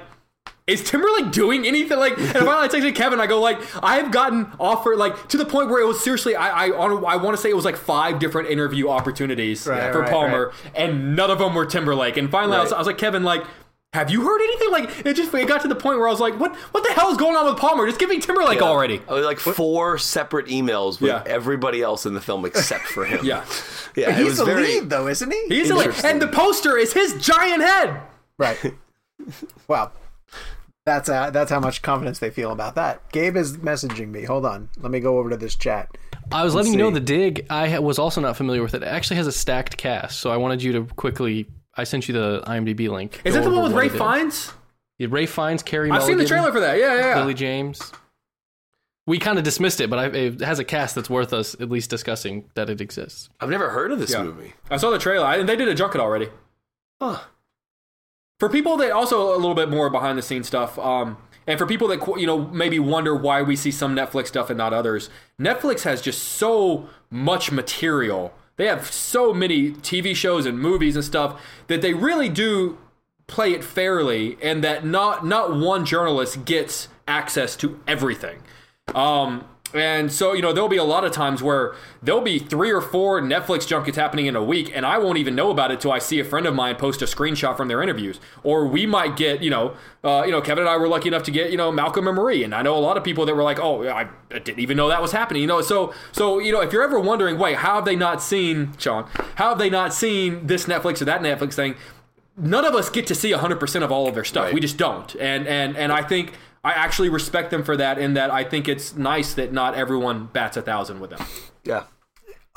S2: is Timberlake doing anything like? And finally, I texted Kevin. I go like, I have gotten offered like to the point where it was seriously. I I, I want to say it was like five different interview opportunities
S1: Right,
S2: for
S1: right,
S2: Palmer, and none of them were Timberlake. And finally, I, was, I was like, Kevin, like. Have you heard anything? Like it just it got to the point where I was like, "What? What the hell is going on with Palmer? Just give me Timberlake already."
S3: Uh, Like four separate emails with
S2: Yeah.
S3: everybody else in the film except for him.
S2: Yeah,
S3: yeah. It
S1: He's
S3: was
S1: the
S3: very.
S1: lead, though, isn't he?
S2: he's like, and the poster is his giant head.
S1: Right. well, that's uh, that's how much confidence they feel about that. Gabe is messaging me. Hold on. Let me go over to this chat.
S4: I was letting you know the dig. I was also not familiar with it. It actually has a stacked cast, so I wanted you to quickly. I sent you the IMDb link.
S2: Is
S4: Go
S2: that the one with Ray
S4: it is.
S2: Fiennes?
S4: Yeah, Ralph Fiennes, Carey.
S2: I've seen the trailer for that. Yeah, yeah. yeah.
S4: Lily James. We kind of dismissed it, but I, it has a cast that's worth us at least discussing that it exists.
S3: I've never heard of this
S2: Yeah.
S3: movie.
S2: I saw the trailer, and they did a junket already.
S3: Huh.
S2: For people that also a little bit more behind the scenes stuff, um, and for people that you know maybe wonder why we see some Netflix stuff and not others, Netflix has just so much material. They have so many TV shows and movies and stuff that they really do play it fairly, and that not not one journalist gets access to everything. Um, and so, you know, there'll be a lot of times where there'll be three or four Netflix junkets happening in a week, and I won't even know about it till I see a friend of mine post a screenshot from their interviews. Or we might get, you know, uh, you know, Kevin and I were lucky enough to get, you know, Malcolm and Marie, and I know a lot of people that were like, oh, I didn't even know that was happening, you know. So, so you know, if you're ever wondering, wait, how have they not seen Sean? How have they not seen this Netflix or that Netflix thing? none of us get to see 100% of all of their stuff.
S3: Right.
S2: We just don't. And and and I think I actually respect them for that in that I think it's nice that not everyone bats a thousand with them.
S3: Yeah.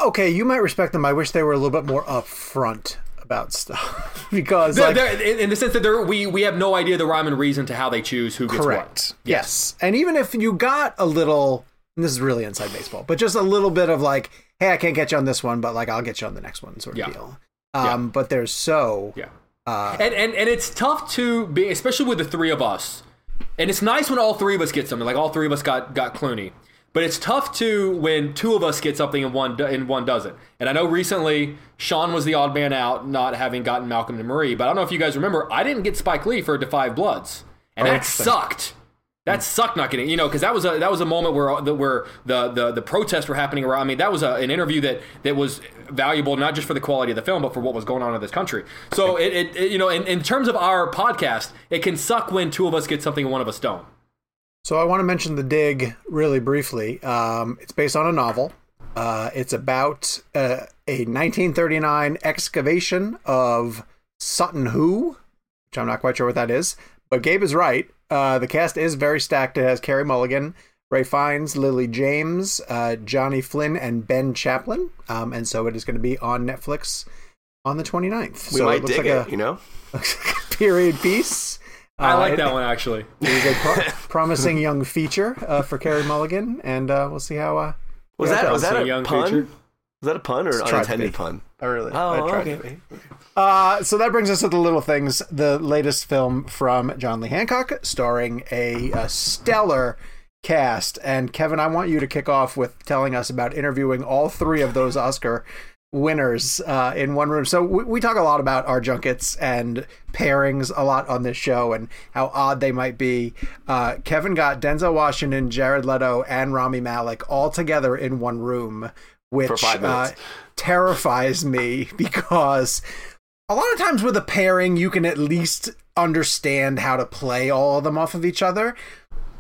S1: Okay, you might respect them. I wish they were a little bit more upfront about stuff because,
S2: They're-
S1: like,
S2: they're- in, in the sense that they're, we we have no idea the rhyme and reason to how they choose who gets
S1: correct.
S2: what.
S1: Yes. and even if you got a little, and this is really inside baseball, but just a little bit of like, hey, I can't get you on this one, but like I'll get you on the next one, sort of
S2: Yeah.
S1: deal. Um, but there's so
S2: Yeah.
S1: Uh,
S2: and, and and it's tough to be, especially with the three of us. And it's nice when all three of us get something. Like all three of us got got Clooney. But it's tough too when two of us get something and one and one doesn't. And I know recently Sean was the odd man out, not having gotten Malcolm and Marie. But I don't know if you guys remember, I didn't get Spike Lee for Da 5 Bloods, and
S1: Oh,
S2: that sucked. That sucked not getting, you know, because that was a that was a moment where the where the the, the protests were happening around. I mean, that was a, an interview that that was valuable not just for the quality of the film, but for what was going on in this country. So it, it, it you know, in, in terms of our podcast, it can suck when two of us get something and one of us don't.
S1: So I want to mention the dig really briefly. Um, it's based on a novel. Uh, it's about uh, a 1939 excavation of Sutton Hoo, which I'm not quite sure what that is. But Gabe is right. Uh, the cast is very stacked. It has Carey Mulligan, Ralph Fiennes, Lily James, uh, Johnny Flynn, and Ben Chaplin. Um, and so it is going to be on Netflix on the 29th.
S3: We
S1: so
S3: might
S1: it looks
S3: dig
S1: like
S3: it,
S1: a
S3: you know.
S1: period piece.
S2: I
S1: Uh,
S2: like
S1: it-
S2: that one actually.
S1: It was a pro- promising young feature uh, for Carey Mulligan, and uh, we'll see how. Uh,
S3: Was
S1: yeah,
S3: that was that
S2: Promising
S3: a
S2: young
S3: pun?
S2: feature.
S3: Was that a pun or an unintended pun?
S1: I really.
S3: Oh,
S1: I tried
S3: okay.
S1: Uh, so that brings us to the little things, the latest film from John Lee Hancock, starring a, a stellar cast. And Kevin, I want you to kick off with telling us about interviewing all three of those Oscar winners uh, in one room. So we, we talk a lot about our junkets and pairings a lot on this show and how odd they might be. Uh, Kevin got Denzel Washington, Jared Leto, and Rami Malek all together in one room, which uh, terrifies me because a lot of times with a pairing, you can at least understand how to play all of them off of each other.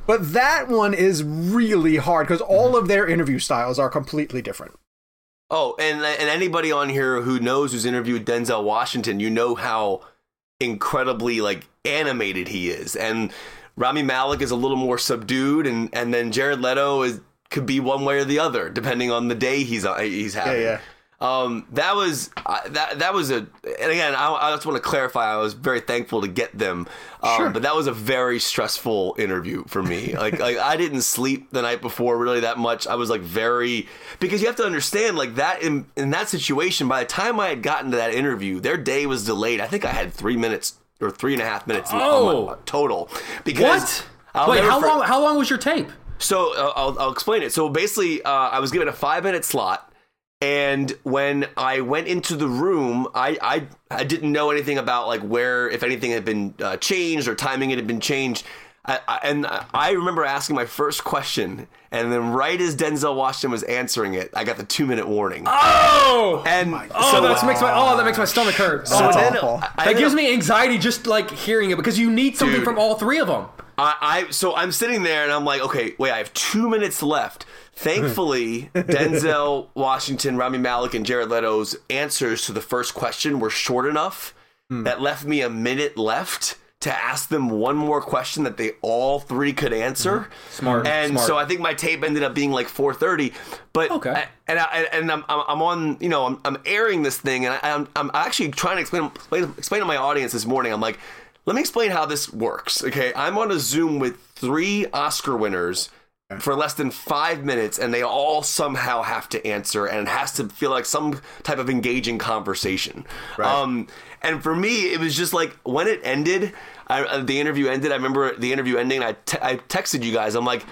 S1: But that one is really hard because all of their interview styles are completely different.
S3: Oh, and and anybody on here who knows who's interviewed Denzel Washington, you know how incredibly like animated he is, and Rami Malek is a little more subdued, and and then Jared Leto is could be one way or the other depending on the day he's uh, he's having.
S1: yeah.
S3: Um, that was uh, that that was a and again I, I just want to clarify I was very thankful to get them, um,
S1: Sure.
S3: but that was a very stressful interview for me. like like I didn't sleep the night before really that much. I was like very because you have to understand like that in in that situation. By the time I had gotten to that interview, their day was delayed. I think I had three minutes or three and a half minutes on my-
S2: Oh.
S3: total. Because
S2: Wait, how
S3: for-
S2: long? How long was your tape?
S3: So uh, I'll, I'll explain it. So basically, uh, I was given a five minute slot, and when I went into the room, I, I I didn't know anything about like where if anything had been uh, changed or timing it had been changed. I, I, and I remember asking my first question, and then right as Denzel Washington was answering it, I got the two minute warning.
S2: Oh,
S3: and
S2: oh,
S3: so,
S2: that makes my oh that makes my stomach hurt.
S3: so
S2: Oh,
S1: That's
S3: then
S1: awful.
S3: I- I
S2: that gives
S3: up-
S2: me anxiety just like hearing it because you need something
S3: Dude.
S2: from all three of them.
S3: I, I so I'm sitting there and I'm like, okay, wait, I have two minutes left. Thankfully, Denzel Washington, Rami Malek, and Jared Leto's answers to the first question were short enough hmm. that left me a minute left to ask them one more question that they all three could answer. Hmm.
S2: Smart,
S3: And
S2: smart.
S3: so I think my tape ended up being like 4:30. But
S2: Okay.
S3: I- and I, and I'm, I'm I'm on you know I'm, I'm airing this thing and I, I'm I'm actually trying to explain explain explain to my audience this morning. I'm like, let me explain how this works. Okay, I'm on a Zoom with three Oscar winners for less than five minutes, and they all somehow have to answer, and it has to feel like some type of engaging conversation. Um, and for me, it was just like when it ended, I, uh, the interview ended. I remember the interview ending. And I, te- I texted you guys. I'm like.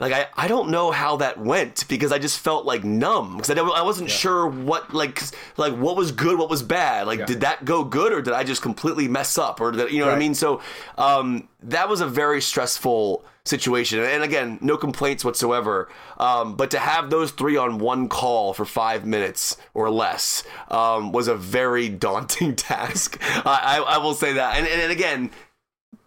S3: Like I, I don't know how that went because I just felt like numb. Because I, I wasn't sure what like like what was good what was bad. Like did that go good or did I just completely mess up or did, you know what I mean? So um, that was a very stressful situation. And again no complaints whatsoever. Um, but to have those three on one call for five minutes or less um, was a very daunting task. I, I, I will say that. And, and, and again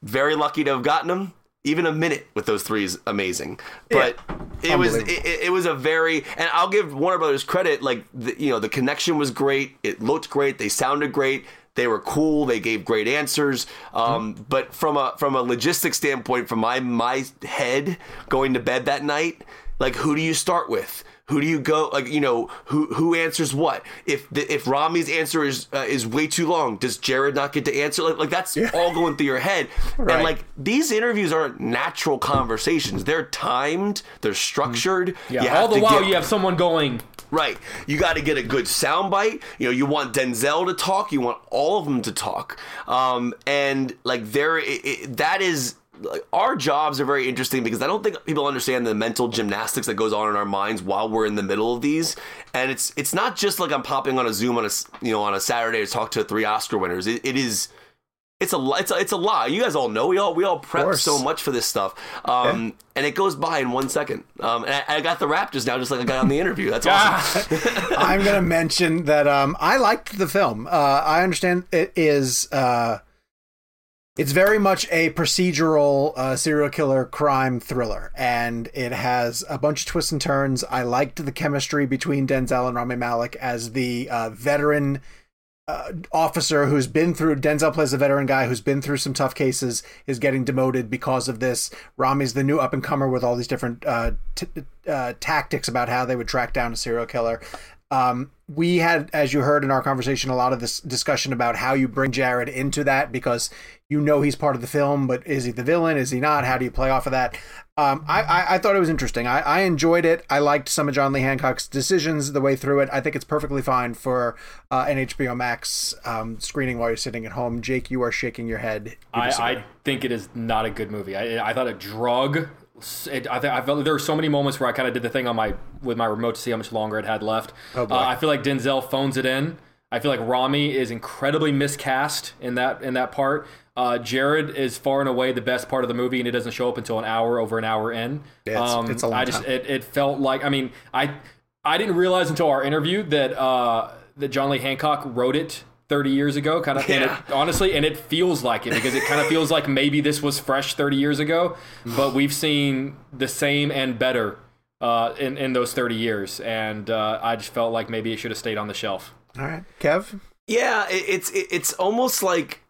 S3: very lucky to have gotten them. Even a minute with those three is amazing. But it was it, it was a very and I'll give Warner Brothers credit. Like the, you know, the connection was great. It looked great. They sounded great. They were cool. They gave great answers. Um, But from a from a logistics standpoint, from my my head going to bed that night, like who do you start with? Who do you go like you know who who answers what? If the, if Rami's answer is uh, is way too long, does Jared not get to answer? Like, like that's all going through your head.
S1: Right.
S3: And like these interviews aren't natural conversations. They're timed. They're structured.
S2: Yeah.
S3: You
S2: all the while
S3: get-
S2: you have someone going.
S3: Right. You got to get a good soundbite. You know, you want Denzel to talk. You want all of them to talk. Um, and like there, it, it, that is. Like, our jobs are very interesting because I don't think people understand the mental gymnastics that goes on in our minds while we're in the middle of these. And it's it's not just like I'm popping on a Zoom on a you know on a Saturday to talk to three Oscar winners. It, it is it's a it's a, it's a lot. You guys all know we all we all prep so much for this stuff, um, and it goes by in one second. Um, and I, I got the Raptors now, just like I got on the interview. That's awesome.
S1: I'm going to mention that um, I liked the film. Uh, I understand it is. Uh, it's very much a procedural uh, serial killer crime thriller, and it has a bunch of twists and turns. I liked the chemistry between Denzel and Rami Malek as the uh, veteran uh, officer who's been through Denzel plays a veteran guy who's been through some tough cases is getting demoted because of this. Rami's the new up and comer with all these different uh, t- uh, tactics about how they would track down a serial killer. Um, we had, as you heard in our conversation, a lot of this discussion about how you bring Jared into that because you know he's part of the film, but is he the villain? Is he not? How do you play off of that? Um, I, I, I, thought it was interesting. I, I enjoyed it. I liked some of John Lee Hancock's decisions the way through it. I think it's perfectly fine for uh, an HBO Max um, screening while you're sitting at home. Jake, you are shaking your head.
S2: I, I, think it is not a good movie. I, I thought it drug it, I, I felt there were so many moments where I kind of did the thing on my with my remote to see how much longer it had left. Oh uh, I feel like Denzel phones it in. I feel like Rami is incredibly miscast in that in that part. Uh, Jared is far and away the best part of the movie, and it doesn't show up until an hour over an hour in.
S1: Yeah, it's, um, it's a long
S2: I just it, it felt like I mean I I didn't realize until our interview that uh, that John Lee Hancock wrote it 30 years ago kind of yeah. it, honestly and it feels like it because it kind of feels like maybe this was fresh 30 years ago but we've seen the same and better uh, in, in those 30 years. And uh, i just felt like maybe it should have stayed on the shelf.
S1: All right. Kev?
S3: Yeah it, it's it, it's almost like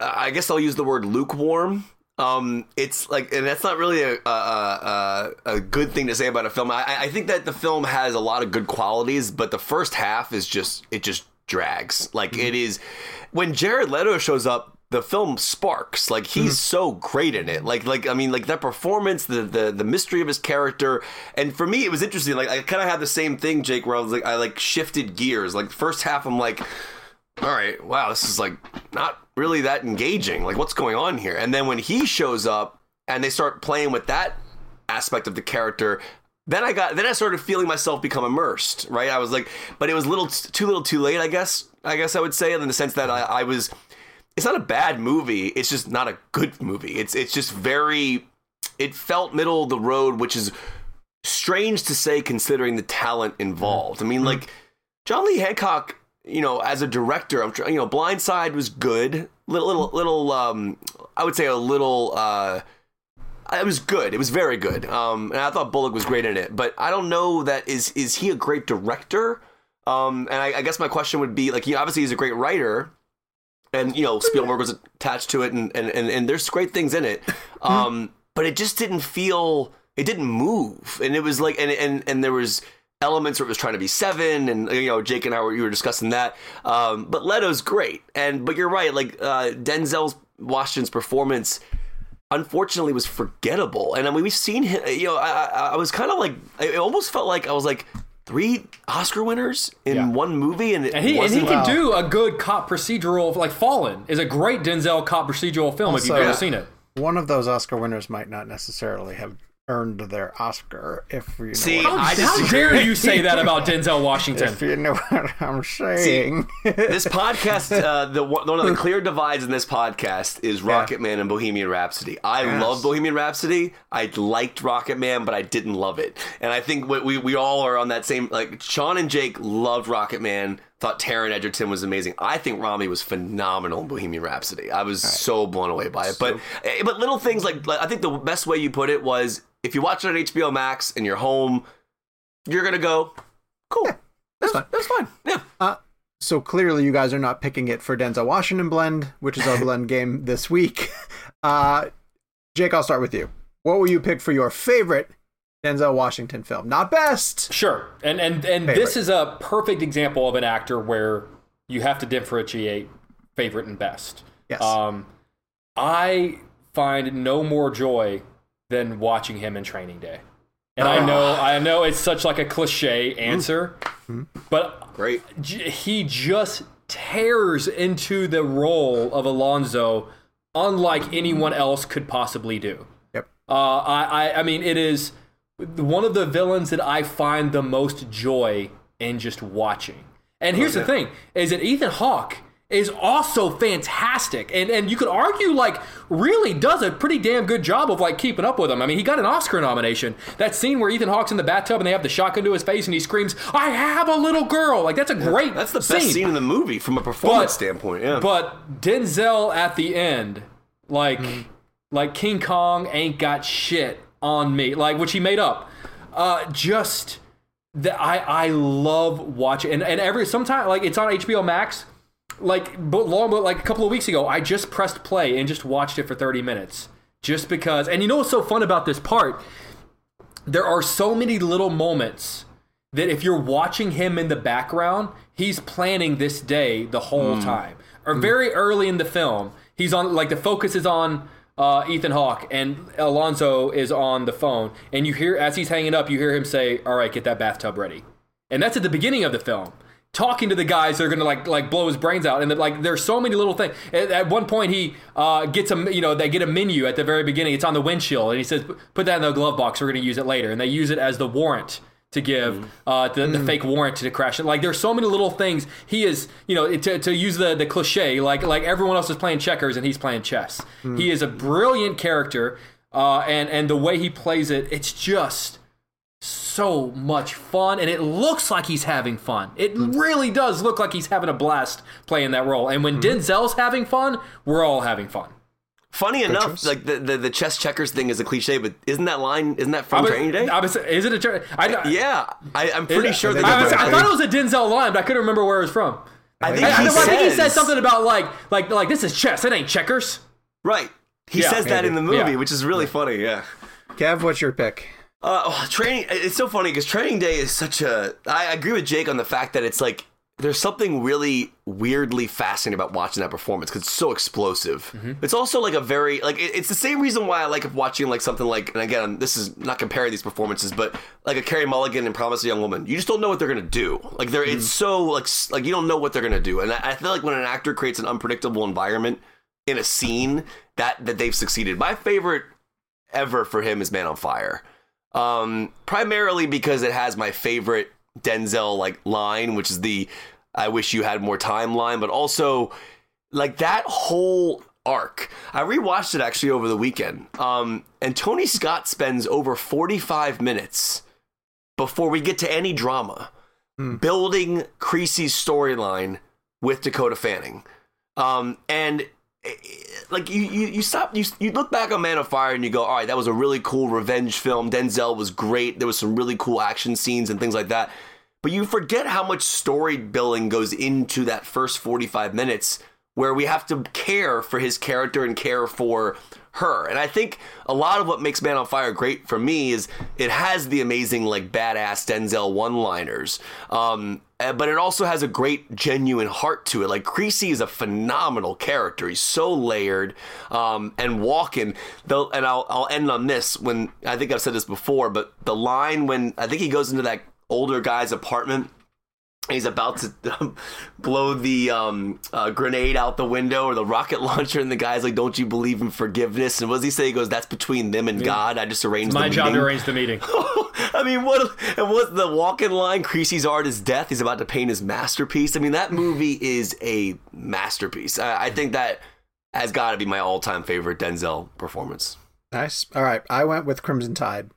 S3: uh, i guess i'll use the word lukewarm. Um, it's like, and that's not really a, a, a, a, good thing to say about a film. I, I think that the film has a lot of good qualities, but the first half is just, it just drags. Like mm-hmm. it is when Jared Leto shows up, the film sparks. Like he's mm-hmm. so great in it. Like like I mean like that performance, the the the mystery of his character. And for me it was interesting. Like I kind of had the same thing, Jake, where I was like I like shifted gears. Like first half I'm like all right, wow, this is like not really that engaging. Like what's going on here? And then when he shows up and they start playing with that aspect of the character, then I got then I started feeling myself become immersed, right? I was like, but it was little too little too late, I guess. I guess I would say in the sense that I, I was. It's not a bad movie. It's just not a good movie. It's it's just very. It felt middle of the road, which is strange to say considering the talent involved. I mean, mm-hmm. like John Lee Hancock, you know, as a director, I'm you know, Blind Side was good. Little little little. Um, I would say a little. Uh, it was good. It was very good. Um, and I thought Bullock was great in it. But I don't know that is is he a great director? Um, and I, I guess my question would be like, he obviously he's a great writer, and you know Spielberg was attached to it, and and and, and there's great things in it. Um, but it just didn't feel. It didn't move, and it was like, and and and there was elements where it was trying to be seven, and you know Jake and I were you were discussing that. Um, but Leto's great, and but you're right, like uh, Denzel's Washington's performance unfortunately was forgettable. And I mean, we've seen him. You know, I, I, I was kind of like, it almost felt like I was like three Oscar winners in yeah. one movie, and,
S2: and he and he can do a good cop procedural. Like Fallen is a great Denzel cop procedural film also, if you've ever yeah. seen it.
S1: One of those Oscar winners might not necessarily have earned their Oscar. If you know
S2: see, how, how dare you say that about Denzel Washington?
S1: if you know what I'm saying.
S3: See, this podcast, uh, the one of the clear divides in this podcast is Rocket yeah. Man and Bohemian Rhapsody. I yes. love Bohemian Rhapsody. I liked Rocket Man, but I didn't love it. And I think we we all are on that same like Sean and Jake loved Rocket Man thought Taron Egerton was amazing. I think Rami was phenomenal in Bohemian Rhapsody. I was right. so blown away by it. But eh, but little things like I think the best way you put it was if you watch it on HBO Max and you're home, you're gonna go, cool. Yeah, that's, fine. That's fine. Yeah.
S1: Uh, so clearly, you guys are not picking it for Denzel Washington blend, which is our blend game this week. Uh, Jake, I'll start with you. What will you pick for your favorite Denzel Washington film? Not best.
S2: Sure. And and and favorite. this is a perfect example of an actor where you have to differentiate favorite and best.
S1: Yes.
S2: Um, I find no more joy than watching him in Training Day. And I know, ah. I know, it's such like a cliche answer, mm-hmm. but
S3: great.
S2: He just tears into the role of Alonzo, unlike anyone else could possibly do.
S1: Yep.
S2: Uh, I, I, I mean, it is one of the villains that I find the most joy in just watching. And here's oh, yeah. the thing: is that Ethan Hawke is also fantastic and and you could argue like really does a pretty damn good job of like keeping up with him. I mean, he got an Oscar nomination. That scene where Ethan Hawke's in the bathtub and they have the shotgun to his face and he screams, "I have a little girl." Like that's a great
S3: That's the
S2: scene.
S3: best scene in the movie from a performance but, standpoint. Yeah.
S2: But Denzel at the end like mm-hmm. like King Kong ain't got shit on me. Like which he made up. Uh just that I I love watching and, and every sometimes like it's on HBO Max like but long but like a couple of weeks ago, I just pressed play and just watched it for 30 minutes. Just because and you know what's so fun about this part? There are so many little moments that if you're watching him in the background, he's planning this day the whole time. Or very early in the film, he's on like the focus is on uh, Ethan Hawke and Alonzo is on the phone, and you hear as he's hanging up, you hear him say, "All right, get that bathtub ready," and that's at the beginning of the film. Talking to the guys that are gonna like like blow his brains out, and like there's so many little things. At, at one point, he uh, gets a you know they get a menu at the very beginning. It's on the windshield, and he says, "Put that in the glove box. We're gonna use it later," and they use it as the warrant to give uh, the, the fake warrant to crash it. Like there's so many little things. He is, you know, to, to use the the cliche, like like everyone else is playing checkers and he's playing chess. He is a brilliant character, uh, and and the way he plays it, it's just so much fun, and it looks like he's having fun. It really does look like he's having a blast playing that role. And when mm-hmm. Denzel's having fun, we're all having fun.
S3: Funny enough, like the, the the chess checkers thing is a cliche, but isn't that line? Isn't that from
S2: I was-
S3: Training Day?
S2: I was- is it a? tra- I,
S3: yeah, I, I'm pretty
S2: Is-
S3: sure
S2: I,
S3: that.
S2: was- I thought it was a Denzel line, but I couldn't remember where it was from.
S3: I think,
S2: I, I,
S3: he,
S2: I think he
S3: says-
S2: said something about like like like this is chess. It ain't checkers.
S3: Right. He
S2: Yeah,
S3: says that in the movie,
S2: Yeah.
S3: which is really funny. Yeah.
S1: Kev, what's your pick?
S3: Uh, oh, training. It's so funny because Training Day is such a. I agree with Jake on the fact that it's like there's something really weirdly fascinating about watching that performance because it's so explosive. It's also like a very like it- it's the same reason why I like watching like something like and again this is not comparing these performances, but like a Carey Mulligan and Promising Young Woman. You just don't know what they're gonna do. Like they're it's so like like you don't know what they're gonna do, and I, I feel like when an actor creates an unpredictable environment in a scene that that they've succeeded. My favorite ever for him is Man on Fire. Um, primarily because it has my favorite Denzel like line, which is the "I wish you had more time" line, but also like that whole arc. I rewatched it actually over the weekend. Um, and Tony Scott spends over forty-five minutes before we get to any drama building Creasy's storyline with Dakota Fanning. Um, and like you, you, you stop, you, you look back on Man of Fire and you go, all right, that was a really cool revenge film. Denzel was great. There was some really cool action scenes and things like that. But you forget how much story building goes into that first 45 minutes where we have to care for his character and care for her. And I think a lot of what makes Man on Fire great for me is it has the amazing, like, badass Denzel one liners. Um, eh, but it also has a great, genuine heart to it. Like, Creasy is a phenomenal character. He's so layered. Um, and Walken, though, and I'll, I'll end on this when I think I've said this before, but the line when I think he goes into that older guy's apartment he's about to um, blow the um, uh, grenade out the window or the rocket launcher, and the guy's like, "Don't you believe in forgiveness?" And what does he say? He goes, "That's between them and God. I just arranged
S2: My
S3: the
S2: job
S3: meeting."
S2: to arrange the meeting.
S3: I mean, what? And what's the Walken line? Creasy's art is death. He's about to paint his masterpiece. I mean, that movie is a masterpiece. I, I think that has got to be my all-time favorite Denzel performance.
S1: Nice. All right, I went with Crimson Tide,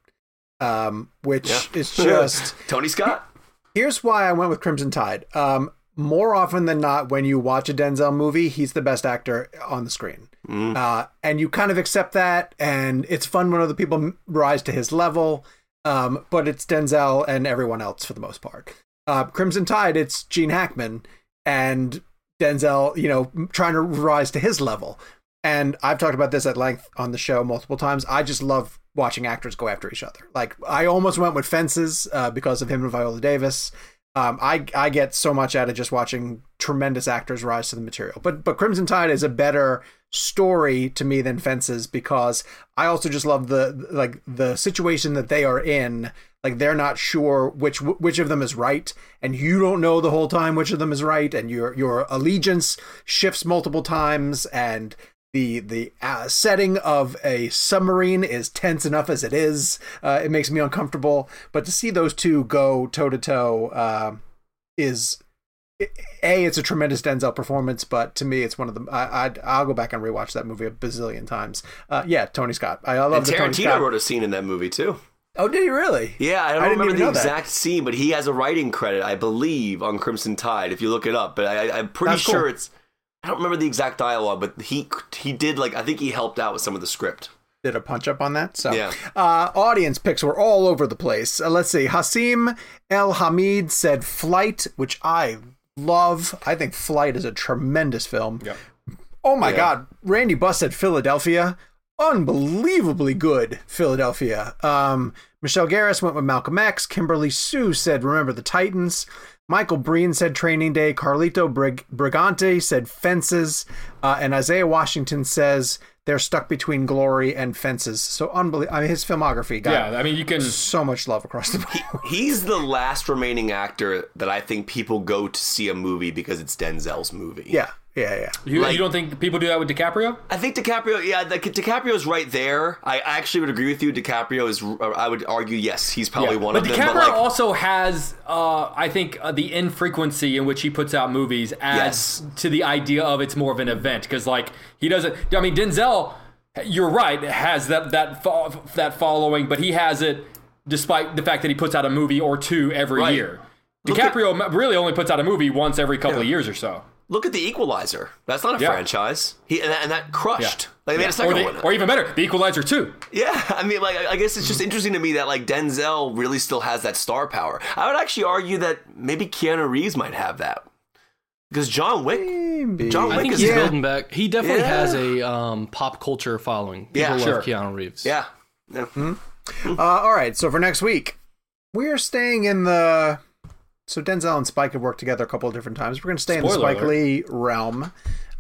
S1: um, which
S3: Yeah.
S1: is just.
S3: Tony Scott.
S1: Here's why I went with Crimson Tide. Um, more often than not, when you watch a Denzel movie, he's the best actor on the screen. Uh, and you kind of accept that, and it's fun when other people rise to his level. Um, but it's Denzel and everyone else for the most part. Uh, Crimson Tide, it's Gene Hackman and Denzel, you know, trying to rise to his level. And I've talked about this at length on the show multiple times. I just love watching actors go after each other. Like I almost went with Fences uh, because of him and Viola Davis. Um, I I get so much out of just watching tremendous actors rise to the material. But but Crimson Tide is a better story to me than Fences because I also just love the like the situation that they are in. Like they're not sure which which of them is right, and you don't know the whole time which of them is right, and your your allegiance shifts multiple times, and the the uh, setting of a submarine is tense enough as it is. Uh, it makes me uncomfortable. But to see those two go toe to toe is a it's a tremendous Denzel performance. But to me, it's one of the I I'd, I'll go back and rewatch that movie a bazillion times. Uh, yeah, Tony Scott. I, I love
S3: And
S1: the Tony
S3: Tarantino
S1: Scott.
S3: wrote a scene in that movie too.
S1: Oh, did he really?
S3: Yeah, I don't
S1: I
S3: remember the
S1: know that.
S3: exact scene, but he has a writing credit, I believe, on Crimson Tide. If you look it up, but I, I'm pretty
S1: That's cool.
S3: sure it's. I don't remember the exact dialogue, but he he did like I think he helped out with some of the script.
S1: did a punch up on that. So,
S3: Yeah.
S1: uh, audience picks were all over the place. Uh, let's see. Hasim El Hamid said Flight, which I love. I think Flight is a tremendous film.
S2: Yep.
S1: Oh my
S3: Yeah.
S1: God, Randy Buss said Philadelphia, unbelievably good Philadelphia. Um, Michelle Garris went with Malcolm X. Kimberly Sue said Remember the Titans. Michael Breen said Training Day. Carlito Brig- Brigante said Fences, uh, and Isaiah Washington says they're stuck between Glory and Fences. So unbelievable. I mean, his filmography got
S2: Yeah, I mean, you can.
S1: so much love across the board.
S3: He's the last remaining actor that I think people go to see a movie because it's Denzel's movie.
S1: yeah, yeah, yeah.
S2: You,
S3: like-
S2: you don't think people do that with DiCaprio?
S3: I think DiCaprio, yeah, the, DiCaprio's right there. I I actually would agree with you. DiCaprio is, I would argue, yes, he's probably one
S2: but
S3: of
S2: DiCaprio
S3: them. But like,
S2: also has, uh, I think, uh, the infrequency in which he puts out movies adds
S3: Yes.
S2: to the idea of it's more of an event because, like, he doesn't. I mean, Denzel, you're right, has that that fo- that following, but he has it despite the fact that he puts out a movie or two every
S3: Right.
S2: year.
S3: Look at-
S2: DiCaprio really only puts out a movie once every couple of years or so.
S3: Look at The Equalizer. That's not a
S2: Yeah.
S3: franchise. He and that, and that crushed.
S2: Yeah.
S3: Like they made
S2: Yeah.
S3: a second
S2: or, the-
S3: one.
S2: or even better, The Equalizer 2.
S3: Yeah, I mean, like, I guess it's just interesting to me that like Denzel really still has that star power. I would actually argue that maybe Keanu Reeves might have that because John Wick, John
S4: I
S3: Wick
S4: think
S3: is
S4: he's
S1: Yeah.
S4: building back. He definitely
S3: Yeah.
S4: has a um, pop culture following. People
S3: Yeah,
S4: love
S2: sure.
S4: Keanu Reeves.
S3: yeah. yeah.
S1: Uh, all right, so for next week, we're staying in the. So Denzel and Spike have worked together a couple of different times. We're going to stay in the
S2: Spoiler
S1: Spike
S2: alert.
S1: Lee realm,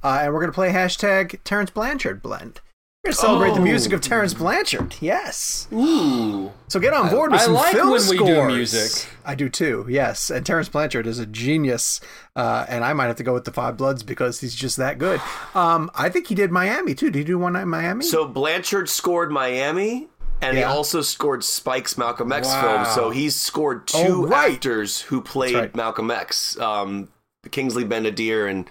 S1: uh, and we're going to play hashtag Terence Blanchard blend. We're going to celebrate the music of Terence Blanchard. Yes.
S2: Ooh.
S1: So get on board with
S2: I
S1: some
S2: like
S1: film
S2: when we do
S1: scores.
S2: music.
S1: I do too. Yes, and Terence Blanchard is a genius, uh, and I might have to go with Da 5 Bloods because he's just that good. Um, I think he did Miami too. Did he do one night in Miami?
S3: So Blanchard scored Miami, and he also scored Spike's Malcolm X
S2: Wow.
S3: film. So he's scored two
S1: Oh, right.
S3: actors who played
S1: right.
S3: Malcolm X, um, Kingsley Ben-Adir and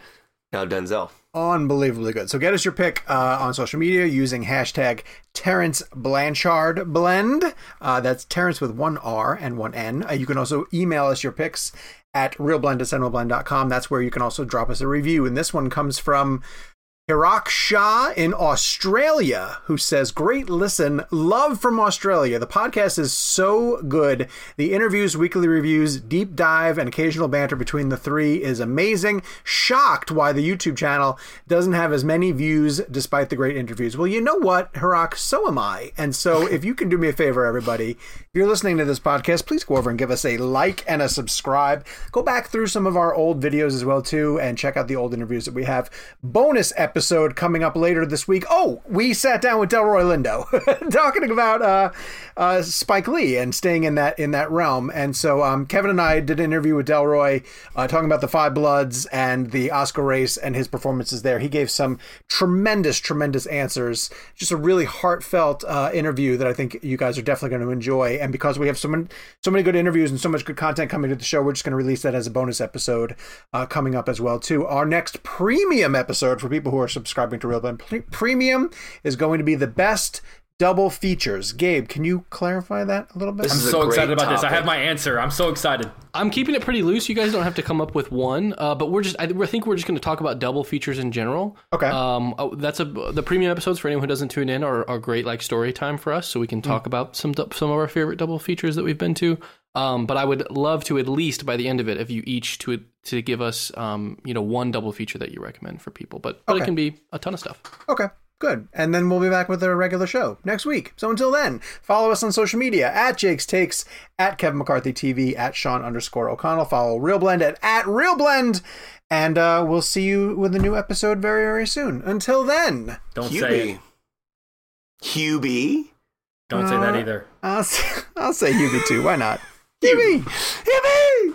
S3: now Denzel.
S1: unbelievably good. So get us your pick uh, on social media using hashtag Terence Blanchard Blend. Uh, that's Terence with one R and one N. Uh, you can also email us your picks at ReelBlend at. That's where you can also drop us a review. And this one comes from Hirak Shah in Australia, who says, Great listen, love from Australia. The podcast is so good. The interviews, weekly reviews, deep dive, and occasional banter between the three is amazing. Shocked why the YouTube channel doesn't have as many views despite the great interviews. Well, you know what, Hirak? So am I. And so if you can do me a favor, everybody, if you're listening to this podcast, please go over and give us a like and a subscribe. Go back through some of our old videos as well, too, and check out the old interviews that we have. Bonus episode coming up later this week. Oh, we sat down with Delroy Lindo talking about uh, uh, Spike Lee and staying in that in that realm. And so um, Kevin and I did an interview with Delroy uh, talking about Da 5 Bloods and the Oscar race and his performances there. He gave some tremendous, tremendous answers. Just a really heartfelt uh, interview that I think you guys are definitely going to enjoy. And because we have so many, so many good interviews and so much good content coming to the show, we're just going to release that as a bonus episode uh, coming up as well too. Our next premium episode for people who are subscribing to ReelBlend Pre- Premium is going to be the best double features. Gabe, can you clarify that a little bit?
S3: This
S2: I'm so excited about this. I have my answer. I'm so excited.
S4: I'm keeping it pretty loose. You guys don't have to come up with one, uh, but we're just. I, I think we're just going to talk about double features in general.
S1: Okay.
S4: Um, oh, that's a the premium episodes for anyone who doesn't tune in are, are great like story time for us, so we can talk about some some of our favorite double features that we've been to. Um, but I would love to at least by the end of it, if you each to to give us um, you know, one double feature that you recommend for people. But but
S1: Okay.
S4: it can be a ton of stuff.
S1: Okay, good. And then we'll be back with a regular show next week. So until then, follow us on social media at Jake's Takes, at Kevin McCarthy TV, at Sean underscore O'Connell. Follow ReelBlend at, at ReelBlend. And uh, we'll see you with a new episode very, very soon. Until then,
S2: Don't say it.
S3: Hubie. Hubie?
S2: Don't say that
S1: Uh,
S2: either.
S1: I'll, say- I'll say Hubie too. Why not? Hubie!
S3: Hubie!